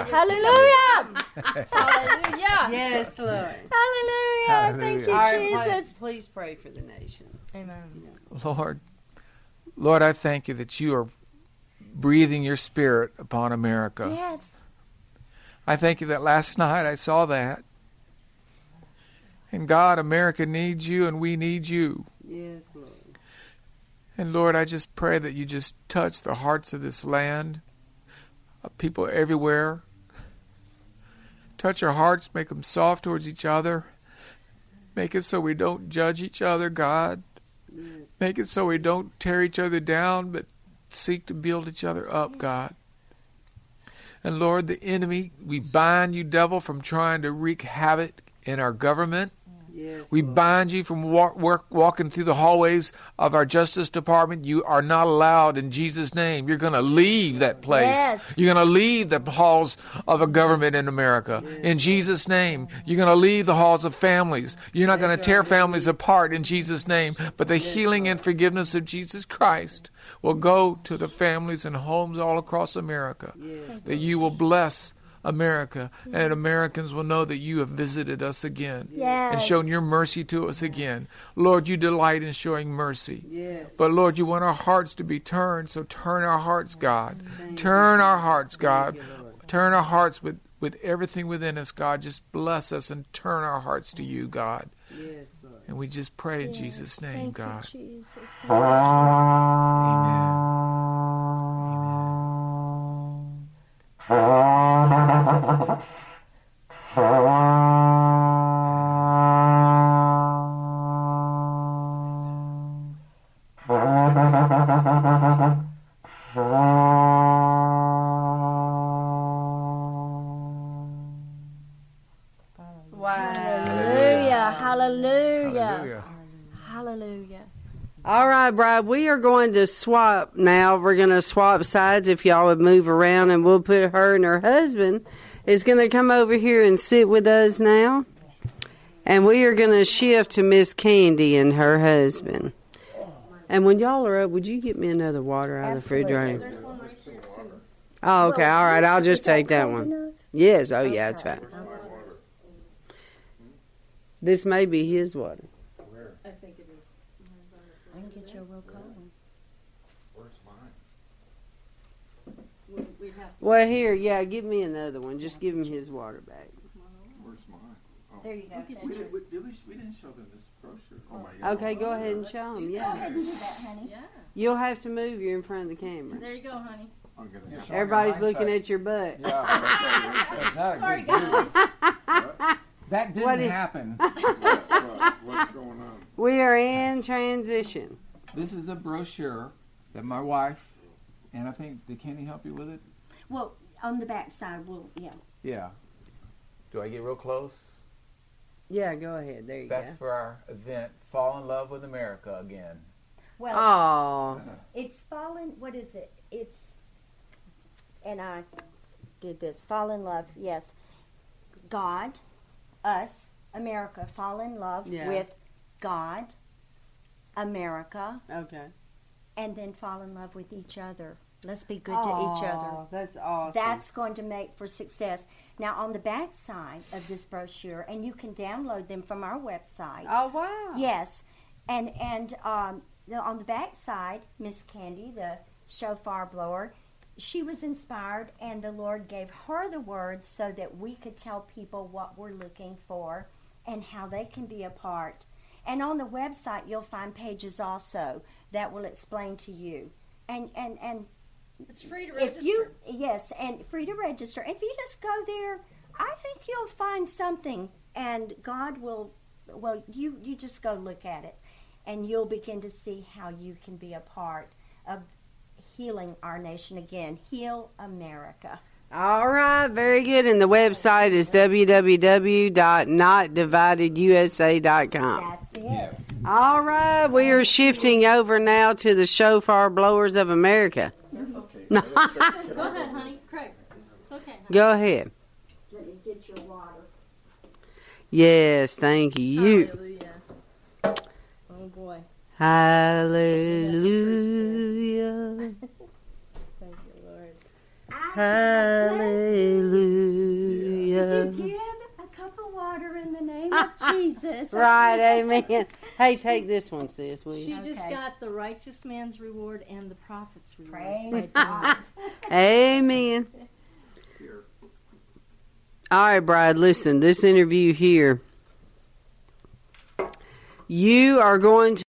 Hallelujah. Hallelujah. Hallelujah. Yes, Lord. Hallelujah. Thank you, All right, pray- Jesus. please pray for the nation. Amen. Lord, Lord, I thank you that you are breathing your spirit upon America. Yes. I thank you that last night I saw that. And God, America needs you and we need you. Yes, Lord. And Lord, I just pray that you just touch the hearts of this land, of people everywhere. Touch our hearts, make them soft towards each other. Make it so we don't judge each other, God. Make it so we don't tear each other down, but seek to build each other up, God. And Lord, the enemy, we bind you, devil, from trying to wreak havoc in our government. Yes. We bind you from walk, work, walking through the hallways of our Justice Department. You are not allowed in Jesus' name. You're going to leave that place. Yes. You're going to leave the halls of a government in America. In Jesus' name. You're going to leave the halls of families. You're not going to tear families apart in Jesus' name. But the healing and forgiveness of Jesus Christ will go to the families and homes all across America. That you will bless America and Americans will know that you have visited us again and shown your mercy to us again. Lord, you delight in showing mercy. Yes. But Lord, you want our hearts to be turned, so turn our hearts, God. Turn our hearts, God. Turn our hearts with, with everything within us, God. Just bless us and turn our hearts to you, God. Yes, And we just pray in Jesus' name, Thank you, God. Jesus. Amen. Amen. Ha ha ha ha. Swap now. We're going to swap sides if y'all would move around, and we'll put her and her husband is going to come over here and sit with us now. And we are going to shift to Miss Candy and her husband. And when y'all are up, would you get me another water out of the refrigerator? Oh, okay. All right. I'll just take that one. Yes. Oh, yeah, it's fine. This may be his water. I think it is. I can get you a real cold one. Where's mine? We- We'd have to. Well, here, yeah, give me another one. Just give him his water back. Where's mine? Oh. There you go. We We, did, we, did we, we didn't show them this brochure. Oh my Okay, go ahead and show him. Go Yeah, ahead and do that, honey. Yeah. you'll have to move. You're in front of the camera. There you go, honey. Yeah. Everybody's looking at your butt. Yeah, That's not a Sorry, good guys. That didn't What is- happen. what's going on? We are in transition. This is a brochure that my wife, and I think, did Kenny help you with it? Well, on the back side, we'll, yeah. Yeah. Do I get real close? Yeah, go ahead. There you That's go. That's for our event, Fall in Love with America again. Well, Oh, it's fallen, what is it? It's, and I did this, fall in love, yes. God, us, America, fall in love Yeah. with God, America, okay. and then fall in love with each other. Let's be good to each other. That's awesome. That's going to make for success. Now, on the back side of this brochure, and you can download them from our website. oh wow. Yes, and and um, the, on the back side, Miss Candy, the shofar blower, she was inspired, and the Lord gave her the words so that we could tell people what we're looking for and how they can be a part. And on the website, you'll find pages also that will explain to you. And and and It's free to if register. you yes, and free to register. If you just go there, I think you'll find something, and God will. Well, you you just go look at it, and you'll begin to see how you can be a part of healing our nation again. Heal America. All right, very good. And the website is www.notdividedusa.com. That's it. Yes. All right, we are shifting over now to the shofar blowers of America. Go ahead, honey. Craig. It's okay. honey. Go ahead. Let me get your water. Yes, thank you. Hallelujah. Oh boy. Hallelujah. Thank you, Lord. Hallelujah. Give a cup of water in the name of Jesus. Right, amen. Hey, take this one, sis. Will She you? just Okay. got the righteous man's reward and the prophet's reward. Praise God. Amen. All right, Bride, listen, this interview here, you are going to